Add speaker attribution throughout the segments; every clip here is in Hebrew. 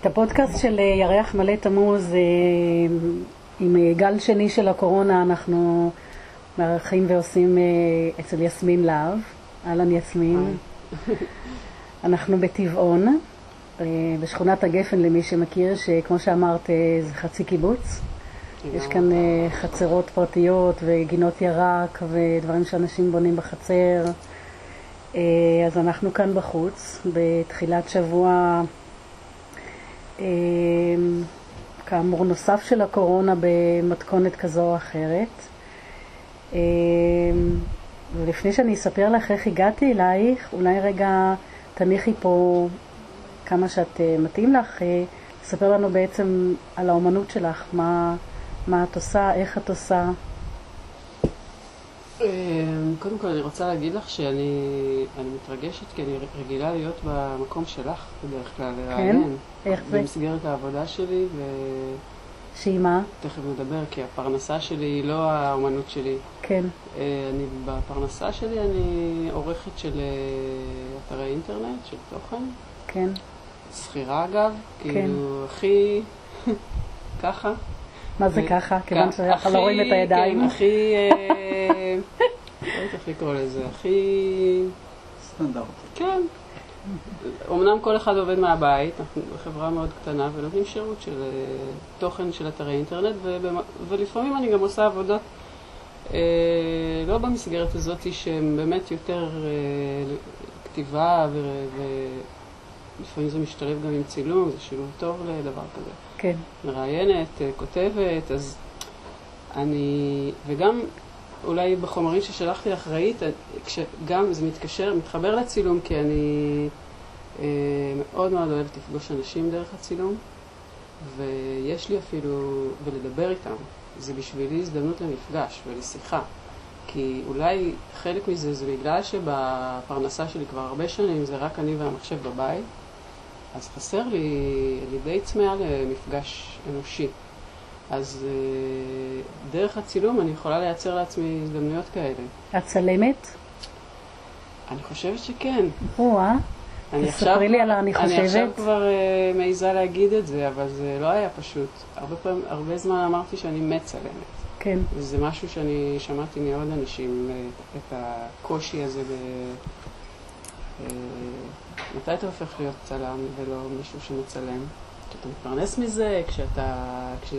Speaker 1: את הפודקאסט של אה, ירח מלא תמוז, אה, עם אה, גל שני של הקורונה, אנחנו מארחים ועושים אצל יסמין להב. אהלן יסמין. אנחנו בטבעון, בשכונת הגפן למי שמכיר, שכמו שאמרת זה חצי קיבוץ. יש כאן חצרות פרטיות וגינות ירק ודברים שאנשים בונים בחצר. אז אנחנו כאן בחוץ, בתחילת שבוע כאמור נוסף של הקורונה במתכונת כזו או אחרת. אמ, ולפני שאני אספר לך איך הגעתי אלייך, אולי רגע תניחי פה כמה שאת אה, מתאים לך, אה, ספר לנו בעצם על האומנות שלך, מה, מה את עושה, איך את עושה.
Speaker 2: אמ, קודם כל אני רוצה להגיד לך שאני מתרגשת כי אני רגילה להיות במקום שלך בדרך כלל,
Speaker 1: לראיין. כן? איך זה?
Speaker 2: במסגרת העבודה שלי ו...
Speaker 1: שהיא מה?
Speaker 2: תכף נדבר, כי הפרנסה שלי היא לא האומנות שלי.
Speaker 1: כן.
Speaker 2: אה, אני, בפרנסה שלי אני עורכת של אה, אתרי אינטרנט, של תוכן.
Speaker 1: כן.
Speaker 2: שכירה אגב, כן. כאילו הכי ככה.
Speaker 1: מה זה ככה? כיוון שאנחנו לא רואים את הידיים.
Speaker 2: כן, הכי... אה, לא יודעת איך לקרוא לזה, הכי...
Speaker 3: סטנדרט.
Speaker 2: כן. אמנם כל אחד עובד מהבית, אנחנו חברה מאוד קטנה ונותנים שירות של אה, תוכן של אתרי אינטרנט ולפעמים אני גם עושה עבודות אה, לא במסגרת הזאת שהן באמת יותר כתיבה ולפעמים זה משתלב גם עם צילום, זה שילוב טוב לדבר כזה.
Speaker 1: כן.
Speaker 2: מראיינת, אה, כותבת, אז אני, וגם אולי בחומרים ששלחתי לך ראית, גם זה מתקשר, מתחבר לצילום, כי אני אה, מאוד מאוד אוהבת לפגוש אנשים דרך הצילום, ויש לי אפילו, ולדבר איתם, זה בשבילי הזדמנות למפגש ולשיחה. כי אולי חלק מזה זה בגלל שבפרנסה שלי כבר הרבה שנים זה רק אני והמחשב בבית, אז חסר לי, אני די צמאה למפגש אנושי. אז אה, דרך הצילום אני יכולה לייצר לעצמי הזדמנויות כאלה.
Speaker 1: את צלמת?
Speaker 2: אני חושבת שכן.
Speaker 1: או-אה. תספרי לי על אני חושבת.
Speaker 2: אני עכשיו כבר uh, מעיזה להגיד את זה, אבל זה לא היה פשוט. הרבה פעמים, הרבה זמן אמרתי שאני מצלמת.
Speaker 1: כן.
Speaker 2: וזה משהו שאני שמעתי מעוד אנשים, אה, את הקושי הזה ב... מתי אתה הופך להיות צלם ולא מישהו שמצלם? כשאתה מתפרנס מזה, כשאתה... כש,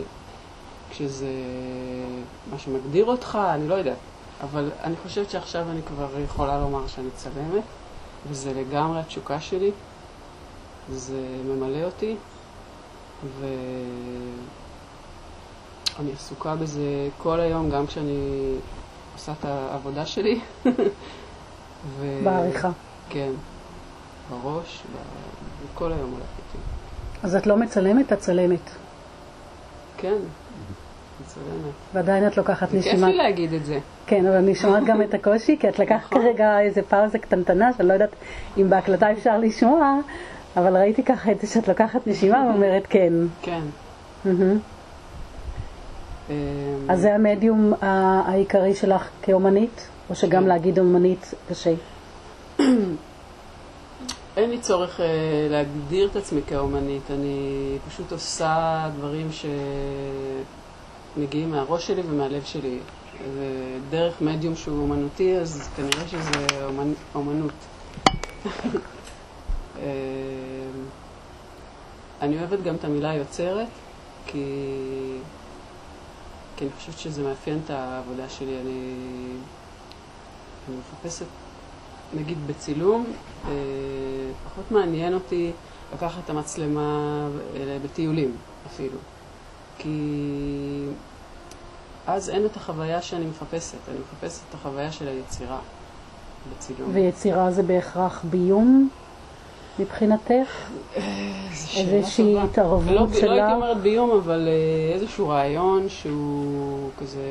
Speaker 2: כשזה מה שמגדיר אותך, אני לא יודעת. אבל אני חושבת שעכשיו אני כבר יכולה לומר שאני צלמת, וזה לגמרי התשוקה שלי, זה ממלא אותי, ואני עסוקה בזה כל היום, גם כשאני עושה את העבודה שלי.
Speaker 1: ו... בעריכה.
Speaker 2: כן. בראש, וכל היום הולך איתי.
Speaker 1: אז את לא מצלמת, את צלמת.
Speaker 2: כן, מצלמת.
Speaker 1: ועדיין את לוקחת נשימה.
Speaker 2: כיף לי להגיד את זה.
Speaker 1: כן, אבל אני שומעת גם את הקושי, כי את לקחת נכון. כרגע איזה פאוזה קטנטנה, שאני לא יודעת אם בהקלטה אפשר לשמוע, אבל ראיתי ככה את זה שאת לוקחת נשימה ואומרת כן.
Speaker 2: כן.
Speaker 1: אז זה המדיום העיקרי שלך כאומנית, או שגם כן. להגיד אומנית קשה?
Speaker 2: אין לי צורך uh, להגדיר את עצמי כאומנית, אני פשוט עושה דברים שמגיעים מהראש שלי ומהלב שלי. ודרך מדיום שהוא אומנותי, אז כנראה שזה אומנ... אומנות. אה, אני אוהבת גם את המילה יוצרת, כי... כי אני חושבת שזה מאפיין את העבודה שלי. אני, אני מחפשת נגיד בצילום, אה, פחות מעניין אותי לקחת את המצלמה אה, בטיולים אפילו. כי אז אין את החוויה שאני מחפשת, אני מחפשת את החוויה של היצירה בצילום.
Speaker 1: ויצירה זה בהכרח ביום מבחינתך?
Speaker 2: אה,
Speaker 1: איזושהי התערבות
Speaker 2: לא,
Speaker 1: שלך?
Speaker 2: לא הייתי אומרת ביום, אבל איזשהו רעיון שהוא כזה,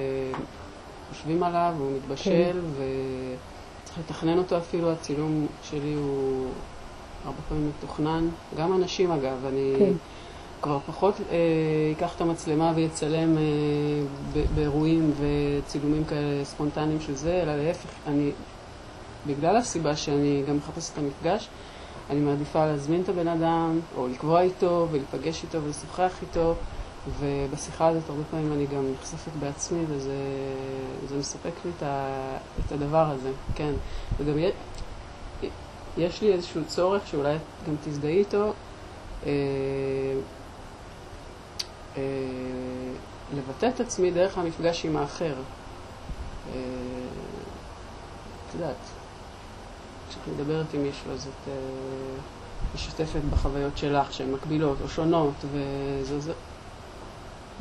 Speaker 2: חושבים עליו, הוא מתבשל, כן. ו... צריך לתכנן אותו אפילו, הצילום שלי הוא הרבה פעמים מתוכנן, גם אנשים אגב, אני כן. כבר פחות אה, אקח את המצלמה ויצלם אה, באירועים וצילומים כאלה ספונטניים של זה, אלא להפך, אני, בגלל הסיבה שאני גם מחפשת את המפגש, אני מעדיפה להזמין את הבן אדם, או לקבוע איתו, ולהיפגש איתו ולשוחח איתו, ובשיחה הזאת הרבה פעמים אני גם נחשפת בעצמי, וזה מספק לי את, ה, את הדבר הזה, כן. וגם יש, יש לי איזשהו צורך, שאולי גם תזדהי איתו, אה, אה, לבטא את עצמי דרך המפגש עם האחר. אה, את יודעת, כשאת מדברת עם מישהו, אז את אה, משתפת בחוויות שלך, שהן מקבילות או שונות,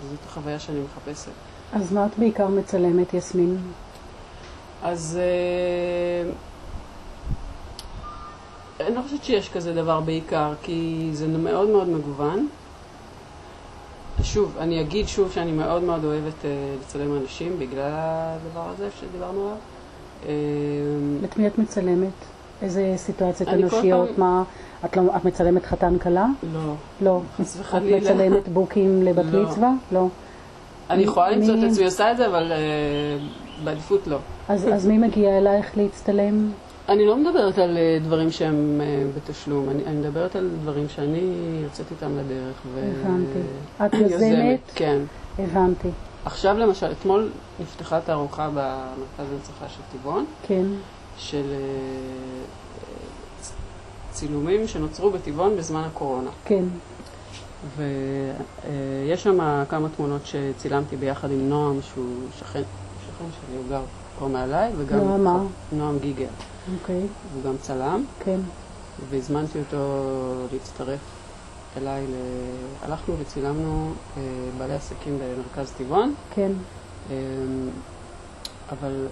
Speaker 2: וזאת החוויה שאני מחפשת.
Speaker 1: אז מה את בעיקר מצלמת, יסמין?
Speaker 2: אז אה, אני לא חושבת שיש כזה דבר בעיקר, כי זה מאוד מאוד מגוון. שוב, אני אגיד שוב שאני מאוד מאוד אוהבת uh, לצלם אנשים בגלל הדבר הזה שדיברנו עליו.
Speaker 1: Uh, את מי את מצלמת? איזה סיטואציות אנושיות? פעם... מה, את, לא, את מצלמת חתן כלה?
Speaker 2: לא.
Speaker 1: לא.
Speaker 2: חס וחלילה.
Speaker 1: את מצלמת בוקים לבת לא. מצווה? לא.
Speaker 2: אני יכולה למצוא את עצמי עושה את זה, אבל uh, בעדיפות לא.
Speaker 1: אז, אז מי מגיע אלייך להצטלם?
Speaker 2: אני לא מדברת על אה, דברים שהם אה, בתשלום, אני, אני מדברת על דברים שאני יוצאת איתם לדרך. ו...
Speaker 1: הבנתי. את יוזמת?
Speaker 2: כן.
Speaker 1: הבנתי.
Speaker 2: עכשיו למשל, אתמול נפתחה תערוכה במרכז ההנצחה של טבעון.
Speaker 1: כן.
Speaker 2: של אה, צילומים שנוצרו בטבעון בזמן הקורונה.
Speaker 1: כן.
Speaker 2: ויש שם כמה תמונות שצילמתי ביחד עם נועם, שהוא שכן, שכן שלי, הוא גר פה מעליי, וגם
Speaker 1: נועם
Speaker 2: נועם גיגר.
Speaker 1: אוקיי.
Speaker 2: הוא גם צלם.
Speaker 1: כן.
Speaker 2: והזמנתי אותו להצטרף אליי, ל... הלכנו וצילמנו אה, בעלי עסקים במרכז טבעון.
Speaker 1: כן.
Speaker 2: אה, אבל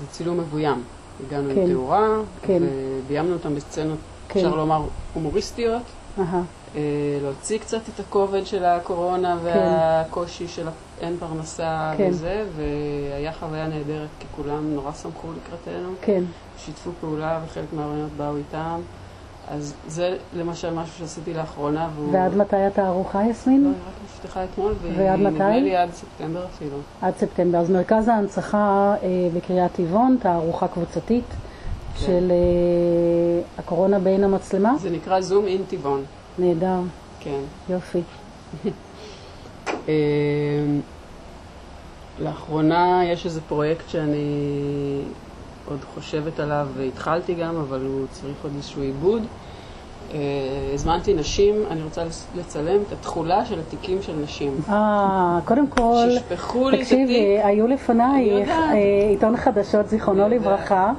Speaker 2: זה צילום מבוים. הגענו כן. עם תאורה,
Speaker 1: כן.
Speaker 2: וביימנו אותם בסצנות, כן. אפשר לומר, הומוריסטיות.
Speaker 1: Uh-huh.
Speaker 2: להוציא קצת את הכובד של הקורונה כן. והקושי של אין פרנסה כן. וזה, והיה חוויה נהדרת, כי כולם נורא שמחו לקראתנו.
Speaker 1: כן.
Speaker 2: שיתפו פעולה וחלק מהרעיונות באו איתם. אז זה למשל משהו שעשיתי לאחרונה. והוא...
Speaker 1: ועד מתי התערוכה, יסמין?
Speaker 2: לא, היא רק נפתחה אתמול, והיא נדמה לי עד ספטמבר אפילו.
Speaker 1: עד ספטמבר. אז מרכז ההנצחה אה, בקריית טבעון, תערוכה קבוצתית כן. של אה, הקורונה בין המצלמה?
Speaker 2: זה נקרא זום אין טבעון.
Speaker 1: נהדר.
Speaker 2: כן.
Speaker 1: יופי.
Speaker 2: אה, לאחרונה יש איזה פרויקט שאני עוד חושבת עליו והתחלתי גם, אבל הוא צריך עוד איזשהו עיבוד. Uh, הזמנתי נשים, אני רוצה לצלם את התכולה של התיקים של נשים.
Speaker 1: אה, קודם כל,
Speaker 2: שישפכו לי
Speaker 1: את התיק. תקשיבי, היו לפניי אה, עיתון חדשות, זיכרונו לברכה.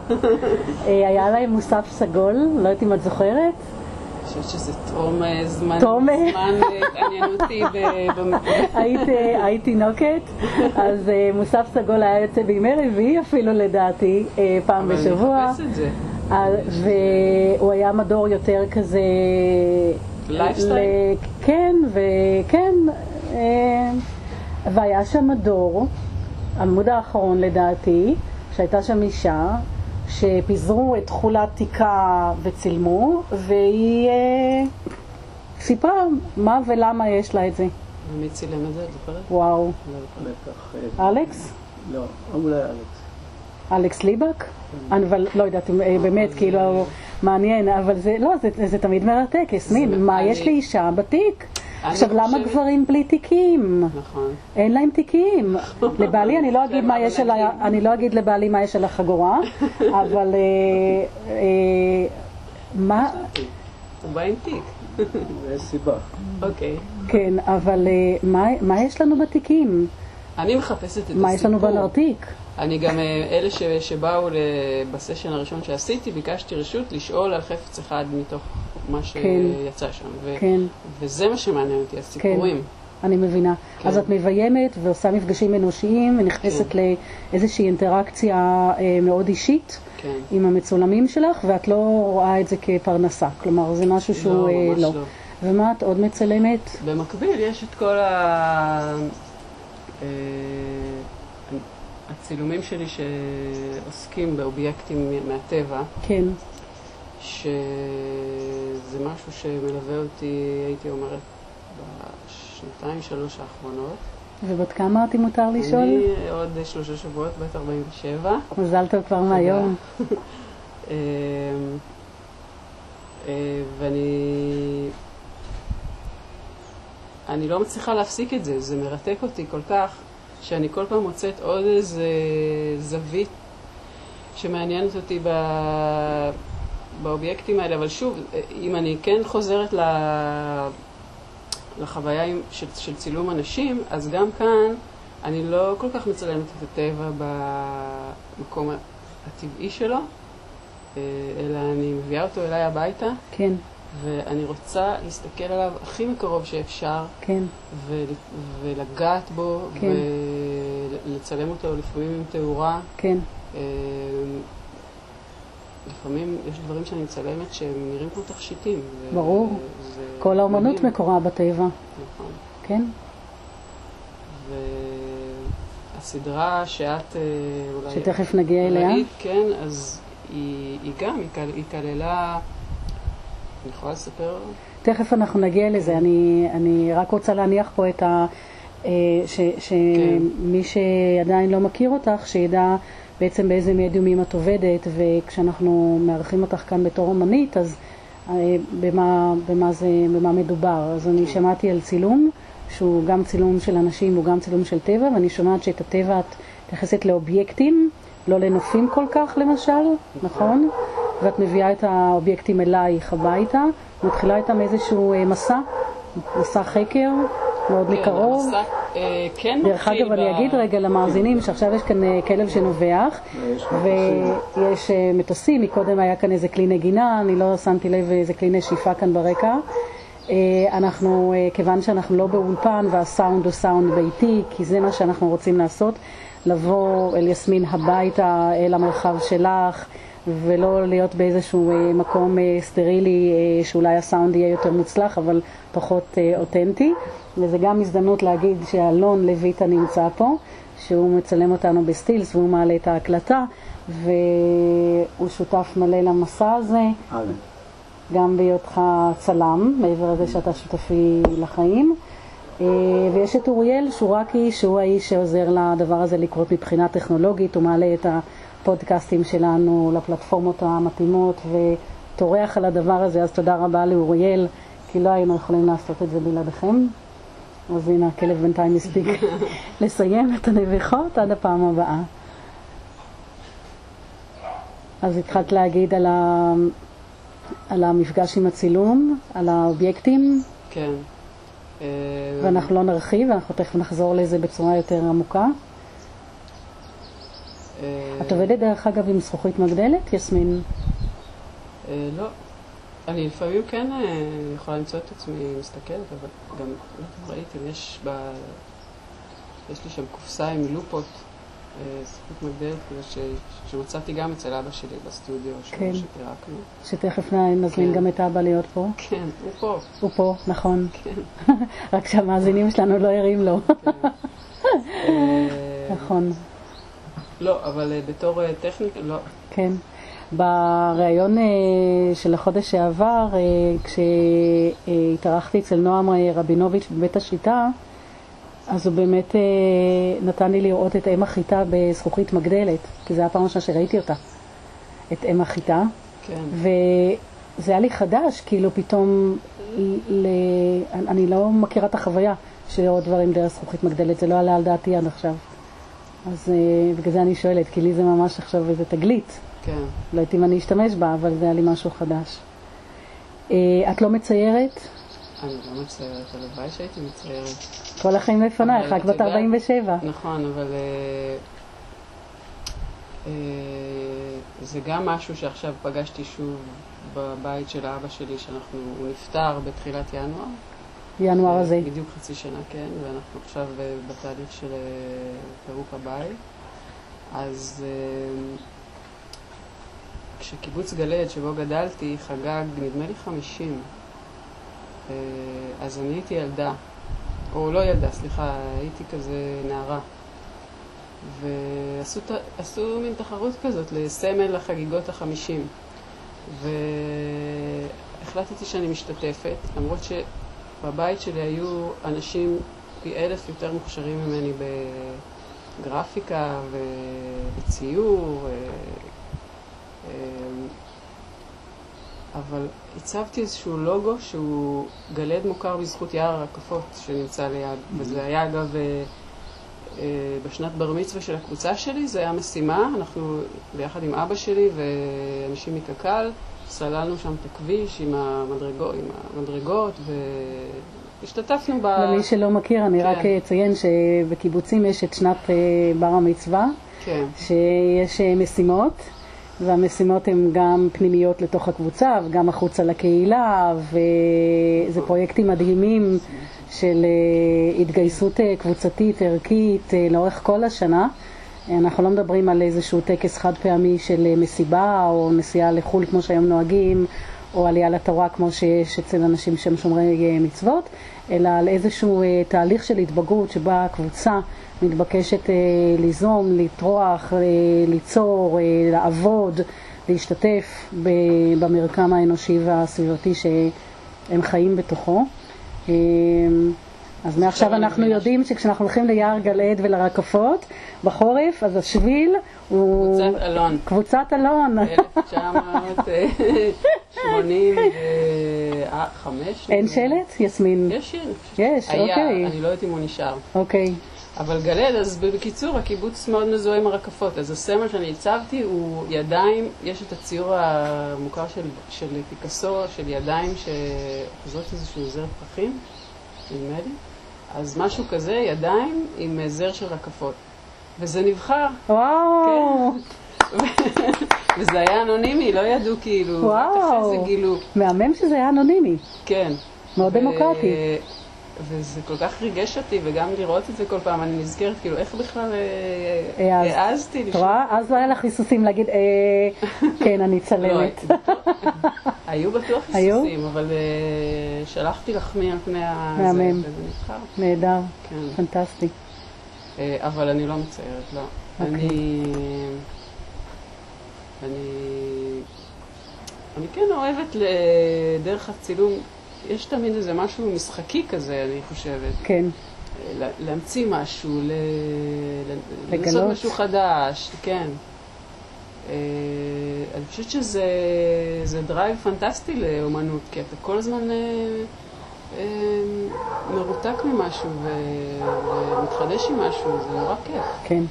Speaker 1: היה להם מוסף סגול, לא יודעת אם את זוכרת.
Speaker 2: חושבת שזה תום אה, זמן, תום? זמן עניינותי.
Speaker 1: היית תינוקת, אז אה, מוסף סגול היה יוצא בימי רביעי אפילו לדעתי, אה, פעם בשבוע.
Speaker 2: אבל אני את זה.
Speaker 1: והוא היה מדור יותר כזה...
Speaker 2: לייפסטייל?
Speaker 1: כן, וכן. והיה שם מדור, עמוד האחרון לדעתי, שהייתה שם אישה, שפיזרו את תכולת תיקה וצילמו, והיא אה, סיפרה מה ולמה יש לה את זה.
Speaker 2: ומי צילם את זה, את זוכרת?
Speaker 1: וואו.
Speaker 3: לא,
Speaker 1: אלכס?
Speaker 3: לא, אולי אלכס.
Speaker 1: אלכס ליבק? אני אבל לא יודעת, אה, באמת, כאילו, מעניין, אבל זה, לא, זה תמיד מרתק, יסמין, מה יש לאישה בתיק? עכשיו, למה גברים בלי תיקים?
Speaker 2: נכון.
Speaker 1: אין להם תיקים. לבעלי, אני לא אגיד מה יש על ה... אני לא אגיד לבעלי מה יש על החגורה, אבל אה, אה, מה...
Speaker 2: הוא בא עם תיק.
Speaker 3: יש סיבה.
Speaker 2: אוקיי.
Speaker 1: כן, אבל אה, מה יש לנו בתיקים?
Speaker 2: אני מחפשת את הסיפור.
Speaker 1: מה יש לנו בנרתיק?
Speaker 2: אני גם, אלה שבאו בסשן הראשון שעשיתי, ביקשתי רשות לשאול על חפץ אחד מתוך מה כן. שיצא שם. ו-
Speaker 1: כן.
Speaker 2: וזה מה שמעניין אותי, הסיפורים.
Speaker 1: כן. אני מבינה. כן. אז את מביימת ועושה מפגשים אנושיים ונכנסת כן. לאיזושהי אינטראקציה אה, מאוד אישית
Speaker 2: כן.
Speaker 1: עם המצולמים שלך, ואת לא רואה את זה כפרנסה. כלומר, זה משהו שהוא...
Speaker 2: לא, ממש
Speaker 1: לא. לא. ומה את עוד מצלמת?
Speaker 2: במקביל יש את כל ה... אה, הצילומים שלי שעוסקים באובייקטים מהטבע.
Speaker 1: כן.
Speaker 2: שזה משהו שמלווה אותי, הייתי אומרת, בשנתיים, שלוש האחרונות.
Speaker 1: ובת כמה אם מותר לשאול?
Speaker 2: אני עוד שלושה שבועות, בת 47.
Speaker 1: מזל טוב כבר מהיום.
Speaker 2: אמ, אה, ואני... אני לא מצליחה להפסיק את זה, זה מרתק אותי כל כך, שאני כל פעם מוצאת עוד איזה זווית שמעניינת אותי ב... באובייקטים האלה, אבל שוב, אם אני כן חוזרת ל... לחוויה של, של צילום אנשים, אז גם כאן אני לא כל כך מצלמת את הטבע במקום הטבעי שלו, אה, אלא אני מביאה אותו אליי הביתה.
Speaker 1: כן.
Speaker 2: ואני רוצה להסתכל עליו הכי מקרוב שאפשר.
Speaker 1: כן.
Speaker 2: ו- ולגעת בו,
Speaker 1: כן.
Speaker 2: ולצלם אותו לפעמים עם תאורה.
Speaker 1: כן.
Speaker 2: אה, לפעמים יש דברים שאני מצלמת שהם נראים כמו תכשיטים.
Speaker 1: ברור. כל האומנות מדהים. מקורה בטבע.
Speaker 2: נכון.
Speaker 1: כן.
Speaker 2: והסדרה שאת אה,
Speaker 1: אולי... שתכף נגיע אליה.
Speaker 2: ראית, כן, אז היא, היא גם, היא כללה... יכולה לספר?
Speaker 1: תכף אנחנו נגיע לזה. אני, אני רק רוצה להניח פה את ה... אה, שמי כן. שעדיין לא מכיר אותך, שידע בעצם באיזה מדיומים את עובדת, וכשאנחנו מארחים אותך כאן בתור אומנית, אז אה, במה, במה, זה, במה מדובר. אז אני שמעתי על צילום, שהוא גם צילום של אנשים, הוא גם צילום של טבע, ואני שומעת שאת הטבע את מתייחסת לאובייקטים, לא לנופים כל כך למשל, נכון? ואת מביאה את האובייקטים אלייך הביתה, מתחילה איתם איזשהו אה, מסע, מסע חקר, מאוד כן, מקרוב. המסע
Speaker 2: אה, כן
Speaker 1: דרך אגב, אני אגיד רגע למאזינים שעכשיו יש כאן אה, כלב שנובח, ויש מטוסים, מקודם היה כאן איזה כלי נגינה, אני לא שמתי לב איזה כלי נשיפה כאן ברקע. אנחנו, כיוון שאנחנו לא באולפן והסאונד הוא סאונד ביתי, כי זה מה שאנחנו רוצים לעשות, לבוא אל יסמין הביתה, אל המרחב שלך, ולא להיות באיזשהו אה, מקום אה, סטרילי אה, שאולי הסאונד יהיה יותר מוצלח אבל פחות אותנטי. וזו גם הזדמנות להגיד שאלון לויטה נמצא פה, שהוא מצלם אותנו בסטילס והוא מעלה את ההקלטה והוא שותף מלא למסע הזה. גם בהיותך צלם, מעבר לזה שאתה שותפי לחיים. ויש את אוריאל שורקי, שהוא האיש שעוזר לדבר הזה לקרות מבחינה טכנולוגית, הוא מעלה את ה... הפודקאסטים שלנו לפלטפורמות המתאימות וטורח על הדבר הזה, אז תודה רבה לאוריאל, כי לא היינו יכולים לעשות את זה בלעדיכם. אז הנה הכלב בינתיים הספיק לסיים את הנביחות עד הפעם הבאה. אז התחלת להגיד על, ה... על המפגש עם הצילום, על האובייקטים.
Speaker 2: כן.
Speaker 1: ואנחנו לא נרחיב, אנחנו תכף נחזור לזה בצורה יותר עמוקה. את עובדת דרך אגב עם זכוכית מגדלת, יסמין?
Speaker 2: אה, לא. אני לפעמים כן אה, יכולה למצוא את עצמי מסתכלת, אבל גם לא ראיתם, יש ב... יש לי שם קופסה עם לופות, אה, זכוכית מגדלת, שמצאתי גם אצל אבא שלי בסטודיו, כן. שפירקנו.
Speaker 1: שתכף נזמין כן. גם את אבא להיות פה.
Speaker 2: כן, הוא פה.
Speaker 1: הוא פה, נכון. כן. רק שהמאזינים שלנו לא ערים לו. כן. נכון.
Speaker 2: לא, אבל אה, בתור אה, טכניקה, לא.
Speaker 1: כן. בריאיון אה, של החודש שעבר, כשהתארחתי אצל נועם רבינוביץ' בבית השיטה, אז הוא באמת נתן לי לראות את אם החיטה בזכוכית מגדלת, כי זו הייתה הפעם הראשונה שראיתי אותה, את אם החיטה.
Speaker 2: כן.
Speaker 1: וזה היה לי חדש, כאילו פתאום, ל... אני לא מכירה את החוויה של לראות דברים דרך זכוכית מגדלת, זה לא עלה על דעתי עד עכשיו. אז uh, בגלל זה אני שואלת, כי לי זה ממש עכשיו איזה תגלית.
Speaker 2: כן.
Speaker 1: לא יודעת אם אני אשתמש בה, אבל זה היה לי משהו חדש. Uh, את לא מציירת?
Speaker 2: אני לא מציירת, הלוואי שהייתי מציירת.
Speaker 1: כל החיים לפנייך, רק בת 47.
Speaker 2: נכון, אבל uh, זה גם משהו שעכשיו פגשתי שוב בבית של אבא שלי, שאנחנו, הוא נפטר בתחילת ינואר.
Speaker 1: ינואר הזה.
Speaker 2: בדיוק חצי שנה, כן, ואנחנו עכשיו אה, בתהליך של אה, פירוק הבית. אז אה, כשקיבוץ גלעד, שבו גדלתי, חגג, נדמה לי חמישים. אז אני הייתי ילדה, או לא ילדה, סליחה, הייתי כזה נערה. ועשו מין תחרות כזאת לסמל החגיגות החמישים. והחלטתי שאני משתתפת, למרות ש... בבית שלי היו אנשים פי אלף יותר מוכשרים ממני בגרפיקה ובציור. אה, אה, אבל הצבתי איזשהו לוגו שהוא גלעד מוכר בזכות יער הרקפות שנמצא ליד,
Speaker 3: Mm-hmm.
Speaker 2: וזה היה אגב אה, בשנת בר מצווה של הקבוצה שלי, זה היה משימה, אנחנו ביחד עם אבא שלי ואנשים מקק"ל, סללנו שם את הכביש עם המדרגות, עם המדרגות והשתתפנו ב...
Speaker 1: למי שלא מכיר, אני
Speaker 2: כן.
Speaker 1: רק אציין שבקיבוצים יש את שנת אה, בר המצווה,
Speaker 2: כן,
Speaker 1: שיש אה, משימות, והמשימות הן גם פנימיות לתוך הקבוצה וגם החוצה לקהילה, וזה פרויקטים מדהימים של אה, התגייסות קבוצתית, ערכית, לאורך כל השנה. אנחנו לא מדברים על איזשהו טקס חד פעמי של אה, מסיבה או נסיעה לחו"ל כמו שהיום נוהגים, או עלייה לתורה כמו שיש אצל אנשים שהם שומרי אה, מצוות, אלא על איזשהו אה, תהליך של התבגרות שבה הקבוצה מתבקשת ליזום, לטרוח, ליצור, לעבוד, להשתתף במרקם האנושי והסביבתי שהם חיים בתוכו. אז מעכשיו אנחנו יודעים שכשאנחנו הולכים ליער גלעד ולרקפות בחורף, אז השביל הוא...
Speaker 2: קבוצת אלון.
Speaker 1: קבוצת אלון.
Speaker 2: 1985.
Speaker 1: אין שלט, יסמין?
Speaker 2: יש שלט.
Speaker 1: יש, אוקיי.
Speaker 2: אני לא יודעת אם הוא נשאר.
Speaker 1: אוקיי.
Speaker 2: אבל גלעד, אז בקיצור, הקיבוץ מאוד מזוהה עם הרקפות. אז הסמל שאני הצבתי הוא ידיים, יש את הציור המוכר של, של פיקאסו, של ידיים שאוחזות איזשהו זר פרחים, נדמה לי. אז משהו כזה, ידיים עם זר של רקפות. וזה נבחר,
Speaker 1: וואו,
Speaker 2: וזה היה אנונימי, לא ידעו כאילו, רק
Speaker 1: וואו.
Speaker 2: אחרי זה גילו,
Speaker 1: מהמם שזה היה אנונימי.
Speaker 2: כן.
Speaker 1: מאוד
Speaker 2: ו-
Speaker 1: דמוקרטי.
Speaker 2: וזה כל כך ריגש אותי, וגם לראות את זה כל פעם, אני נזכרת, כאילו, איך בכלל אה,
Speaker 1: העזת.
Speaker 2: העזתי
Speaker 1: את. רואה? אז לא היה לך היסוסים להגיד, אה, כן, אני
Speaker 2: לא,
Speaker 1: צלמת.
Speaker 2: היו בטוח? היסוסים, אבל אה, שלחתי לחמי על פני ה...
Speaker 1: מהמם. נהדר,
Speaker 2: כן.
Speaker 1: פנטסטי.
Speaker 2: אה, אבל אני לא מציירת, לא.
Speaker 1: אוקיי.
Speaker 2: אני... אני... אני כן אוהבת לדרך הצילום, יש תמיד איזה משהו משחקי כזה, אני חושבת.
Speaker 1: כן,
Speaker 2: לה- להמציא משהו, ל...
Speaker 1: לגלות.
Speaker 2: לעשות משהו חדש, כן. אה, אני חושבת שזה זה drive פנטסטי לאומנות, כי אתה כל הזמן אה, אה, מרותק ממשהו ומתחדש עם משהו, זה נורא כיף.
Speaker 1: כן.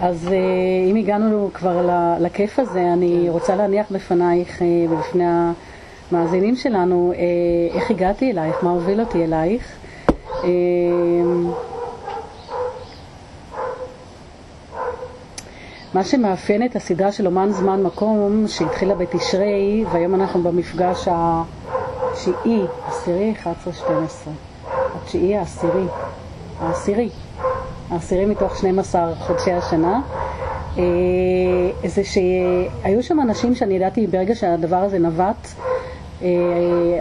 Speaker 1: אז אה, אם הגענו כבר לכיף הזה, אני
Speaker 2: כן.
Speaker 1: רוצה להניח בפנייך אה, ובפני המאזינים שלנו אה, איך הגעתי אלייך, מה הוביל אותי אלייך. אה, מה שמאפיין את הסדרה של אומן זמן מקום, שהתחילה בתשרי, והיום אנחנו במפגש התשיעי, עשירי, 11, 12. התשיעי העשירי, העשירי, העשירי מתוך 12 חודשי השנה. אה, זה שהיו שם אנשים שאני ידעתי ברגע שהדבר הזה אה,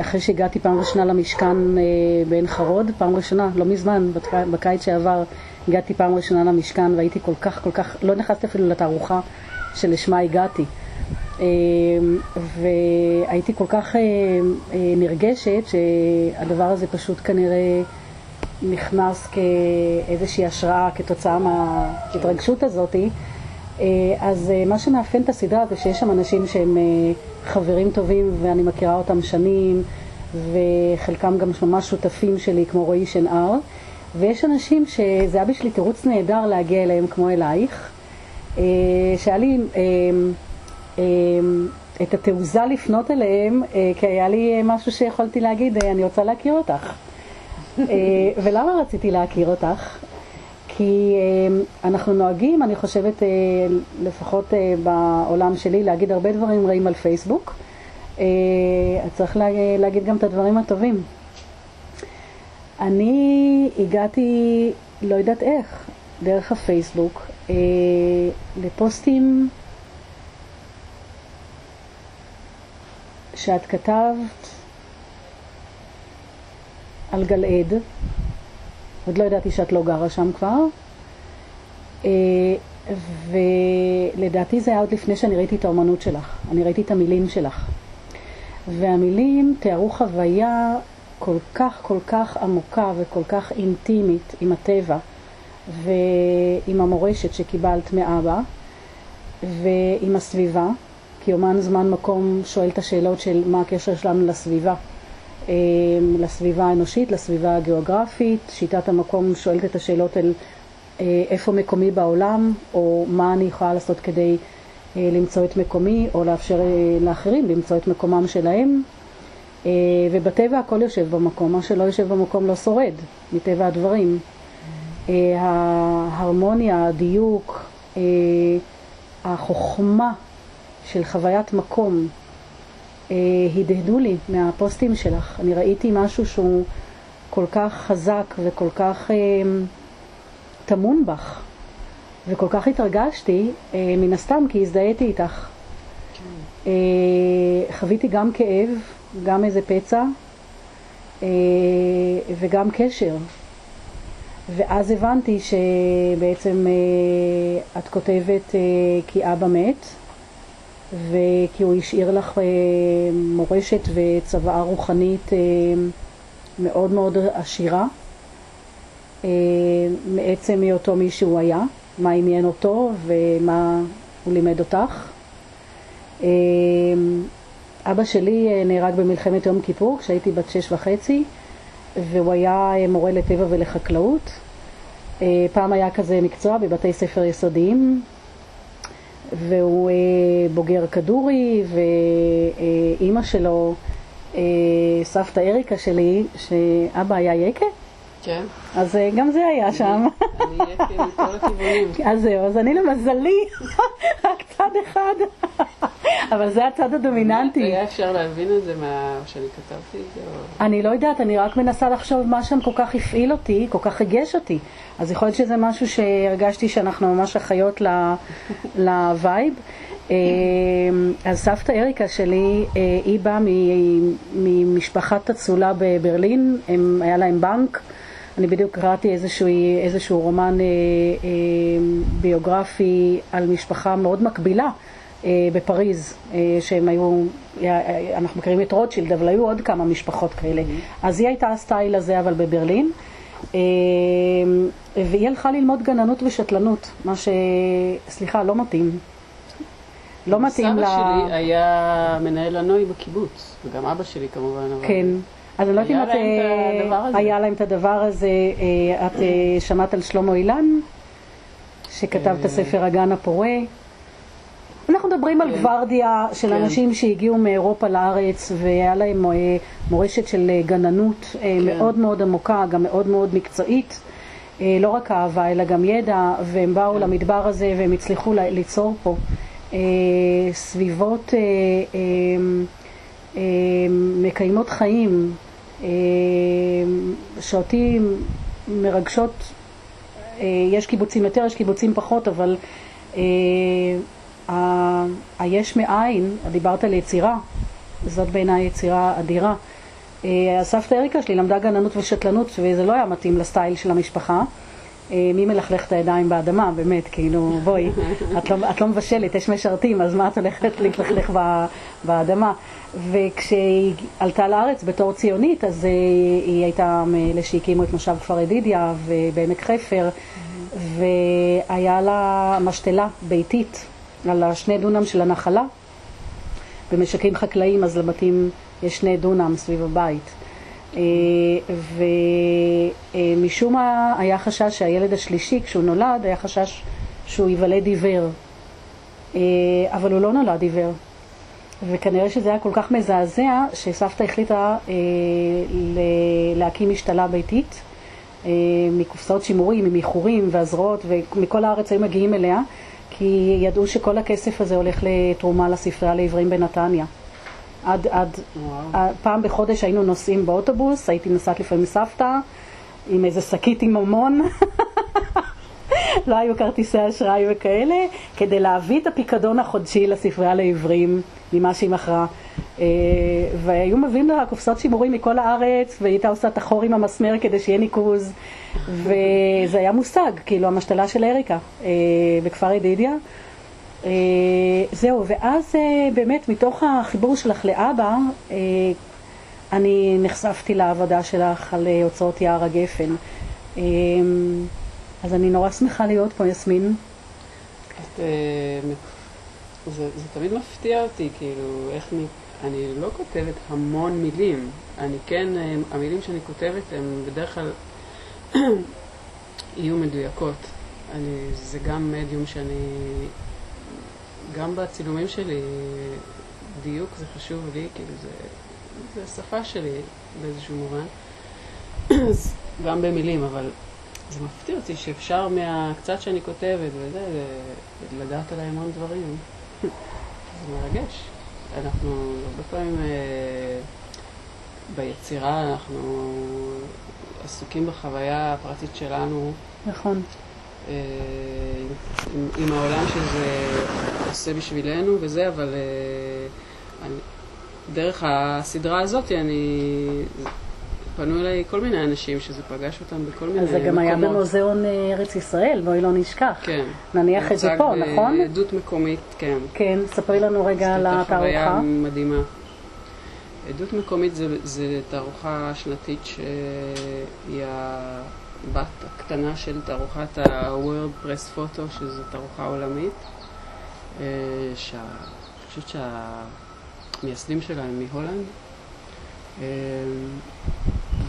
Speaker 1: אחרי שהגעתי פעם ראשונה למשכן אה, בעין חרוד, פעם ראשונה, לא מזמן, בק- בקיץ שעבר, הגעתי פעם ראשונה למשכן והייתי כל כך, כל כך, לא נכנסתי אפילו לתערוכה שלשמה הגעתי. אה, והייתי כל כך אה, אה, נרגשת שהדבר הזה פשוט כנראה נכנס כאיזושהי השראה כתוצאה מההתרגשות הזאתי. אה, אז אה, מה שמאפיין את הסדרה זה שיש שם אנשים שהם אה, חברים טובים ואני מכירה אותם שנים וחלקם גם ממש שותפים שלי כמו רועי שנהר ויש אנשים שזה היה בשבילי תירוץ נהדר להגיע אליהם כמו אלייך שהיה לי את התעוזה לפנות אליהם כי היה לי משהו שיכולתי להגיד אני רוצה להכיר אותך ולמה רציתי להכיר אותך? כי אה, אנחנו נוהגים, אני חושבת, אה, לפחות אה, בעולם שלי, להגיד הרבה דברים רעים על פייסבוק. אה, צריך לה, להגיד גם את הדברים הטובים. אני הגעתי, לא יודעת איך, דרך הפייסבוק, לפוסטים שאת כתבת על גלעד. עוד לא ידעתי שאת לא גרה שם כבר. אה, ולדעתי זה היה עוד לפני שאני ראיתי את האומנות שלך. אני ראיתי את המילים שלך. והמילים תיארו חוויה כל כך כל כך עמוקה וכל כך אינטימית עם הטבע ועם המורשת שקיבלת מאבא ועם הסביבה, כי אומן זמן מקום שואל את השאלות של מה הקשר שלנו לסביבה. אה, לסביבה האנושית, לסביבה הגיאוגרפית, שיטת המקום שואלת את השאלות על אה, איפה מקומי בעולם, או מה אני יכולה לעשות כדי אה, למצוא את מקומי, או לאפשר לאחרים למצוא את מקומם שלהם. ובטבע הכל יושב במקום, מה שלא יושב במקום לא שורד, מטבע הדברים. ההרמוניה, הדיוק, החוכמה של חוויית מקום, הדהדו לי מהפוסטים שלך. אני ראיתי משהו שהוא כל כך חזק וכל כך אה, טמון בך, וכל כך התרגשתי, אה, מן הסתם כי הזדהיתי איתך. כן. אה, חוויתי גם כאב, גם איזה פצע, אה, וגם קשר. ואז הבנתי שבעצם אה, את כותבת אה, כי אבא מת, וכי הוא השאיר לך אה, מורשת וצוואה רוחנית אה, מאוד מאוד עשירה, אה, מעצם היותו מי שהוא היה, מה עניין אותו ומה הוא לימד אותך. אבא שלי נהרג במלחמת יום כיפור כשהייתי בת שש וחצי, והוא היה מורה לטבע ולחקלאות. פעם היה כזה מקצוע בבתי ספר יסודיים, והוא אה, בוגר כדורי, ואימא שלו, אה, סבתא אריקה שלי, שאבא היה יקה.
Speaker 2: כן.
Speaker 1: אז אה, גם זה היה שם.
Speaker 2: אני יקה מכל הכיוונים.
Speaker 1: אז זהו, אז אני למזלי, רק צד אחד. אבל זה הצד הדומיננטי.
Speaker 2: היה אפשר להבין את זה מה שאני כתבתי?
Speaker 1: אני לא יודעת, אני רק מנסה לחשוב מה שם כל כך הפעיל אותי, כל כך ריגש אותי. אז יכול להיות שזה משהו שהרגשתי שאנחנו ממש אחיות ל vibe. אה, אז סבתא אריקה שלי, אה, היא באה ממשפחת אצולה בברלין, היה להם בנק. אני בדיוק קראתי איזשהו, איזשהו רומן אה, אה, ביוגרפי על משפחה מאוד מקבילה אה, בפריז, אה, שהם היו, אה, אנחנו מכירים את רוטשילד, אבל היו עוד כמה משפחות כאלה. Mm-hmm. אז היא הייתה הסטייל הזה, אבל בברלין. והיא הלכה ללמוד גננות ושתלנות, מה ש... סליחה, לא מתאים.
Speaker 2: לא מתאים ל... סבא שלי היה מנהל הנוי בקיבוץ, וגם אבא שלי כמובן. אבל...
Speaker 1: כן. אז אני לא יודעת אם היה להם את הדבר הזה. את שמעת על שלמה אילן, שכתב את הספר הגן הפורה. אנחנו מדברים על כן. גוורדיה של כן. אנשים שהגיעו מאירופה לארץ והיה להם אה, מורשת של אה, גננות אה, כן. מאוד מאוד עמוקה, גם מאוד מאוד מקצועית. לא רק אהבה אלא גם ידע, והם באו למדבר הזה והם הצליחו ליצור פה סביבות מקיימות חיים, שאותי מרגשות, יש קיבוצים יותר, יש קיבוצים פחות, אבל היש מאין, דיברת על יצירה, זאת בעיניי יצירה אדירה. אה, הסבתא אריקה שלי למדה גננות ושתלנות וזה לא היה מתאים לסטייל של המשפחה. אה, מי מלכלך את הידיים באדמה, באמת, כאילו, בואי, את לא, את לא מבשלת, יש משרתים, אז מה את הולכת להתלכלך באדמה? וכשהיא עלתה לארץ בתור ציונית, אז אה, היא הייתה מאלה שהקימו את מושב כפר ידידיה ובעמק חפר, והיה לה משתלה ביתית על השני דונם של הנחלה. במשקים חקלאיים אז לבתים יש שני דונם סביב הבית. אה, ומשום מה היה חשש שהילד השלישי, כשהוא נולד, היה חשש שהוא ייוולד עיוור. אה, אבל הוא לא נולד עיוור. וכנראה שזה היה כל כך מזעזע, שסבתא החליטה אה, להקים משתלה ביתית, מקופסאות שימורים, ממכורים והזרועות, ומכל הארץ היו מגיעים אליה. כי ידעו שכל הכסף הזה הולך לתרומה לספרייה לעברים בנתניה. עד, עד, וואו. פעם בחודש היינו נוסעים באוטובוס, הייתי נוסעת לפעמים סבתא, עם איזה שקית עם ממון, לא היו כרטיסי אשראי וכאלה, כדי להביא את הפיקדון החודשי לספרייה לעברים ממה שהיא מכרה. אה, והיו מביאים לה קופסאות שימורים מכל הארץ, והיא הייתה עושה את החור עם המסמר כדי שיהיה ניקוז, וזה היה מושג, כאילו המשתלה של אריקה אה, בכפר ידידיה. אה, זהו, ואז באמת מתוך החיבור שלך לאבא, אני נחשפתי לעבודה שלך על הוצאות יער הגפן. אז אני נורא שמחה להיות פה, יסמין.
Speaker 2: את זה, זה תמיד מפתיע אותי, כאילו, איך אני, אני לא כותבת המון מילים. אני כן, אה, המילים שאני כותבת הן בדרך כלל יהיו מדויקות. אני, זה גם מדיום שאני, גם בצילומים שלי, דיוק זה חשוב לי, כאילו זה, זה השפה שלי באיזשהו מובן. אז גם במילים, אבל זה מפתיע אותי שאפשר מהקצת שאני כותבת וזה, לדעת עליי המון דברים. זה מרגש. אנחנו הרבה פעמים אה, ביצירה, אנחנו עסוקים בחוויה הפרטית שלנו.
Speaker 1: נכון.
Speaker 2: אה, עם, עם העולם שזה עושה בשבילנו וזה, אבל אה, אני, דרך הסדרה הזאת אני... פנו אליי כל מיני אנשים שזה פגש אותם בכל מיני
Speaker 1: אז
Speaker 2: מקומות.
Speaker 1: זה גם היה במוזיאון אה, ארץ ישראל, בואי לא נשכח.
Speaker 2: כן.
Speaker 1: נניח את זה פה, נכון?
Speaker 2: בעדות מקומית, כן.
Speaker 1: כן, ספרי לנו רגע על
Speaker 2: הייתה חוויה
Speaker 1: התערוכה.
Speaker 2: מדהימה. עדות מקומית זה, זה תערוכה שנתית שהיא הבת הקטנה של תערוכת ה-World Press Photo, שזו תערוכה עולמית, אה, שה... אני חושבת שהמייסדים שלה הם מהולנד. אה,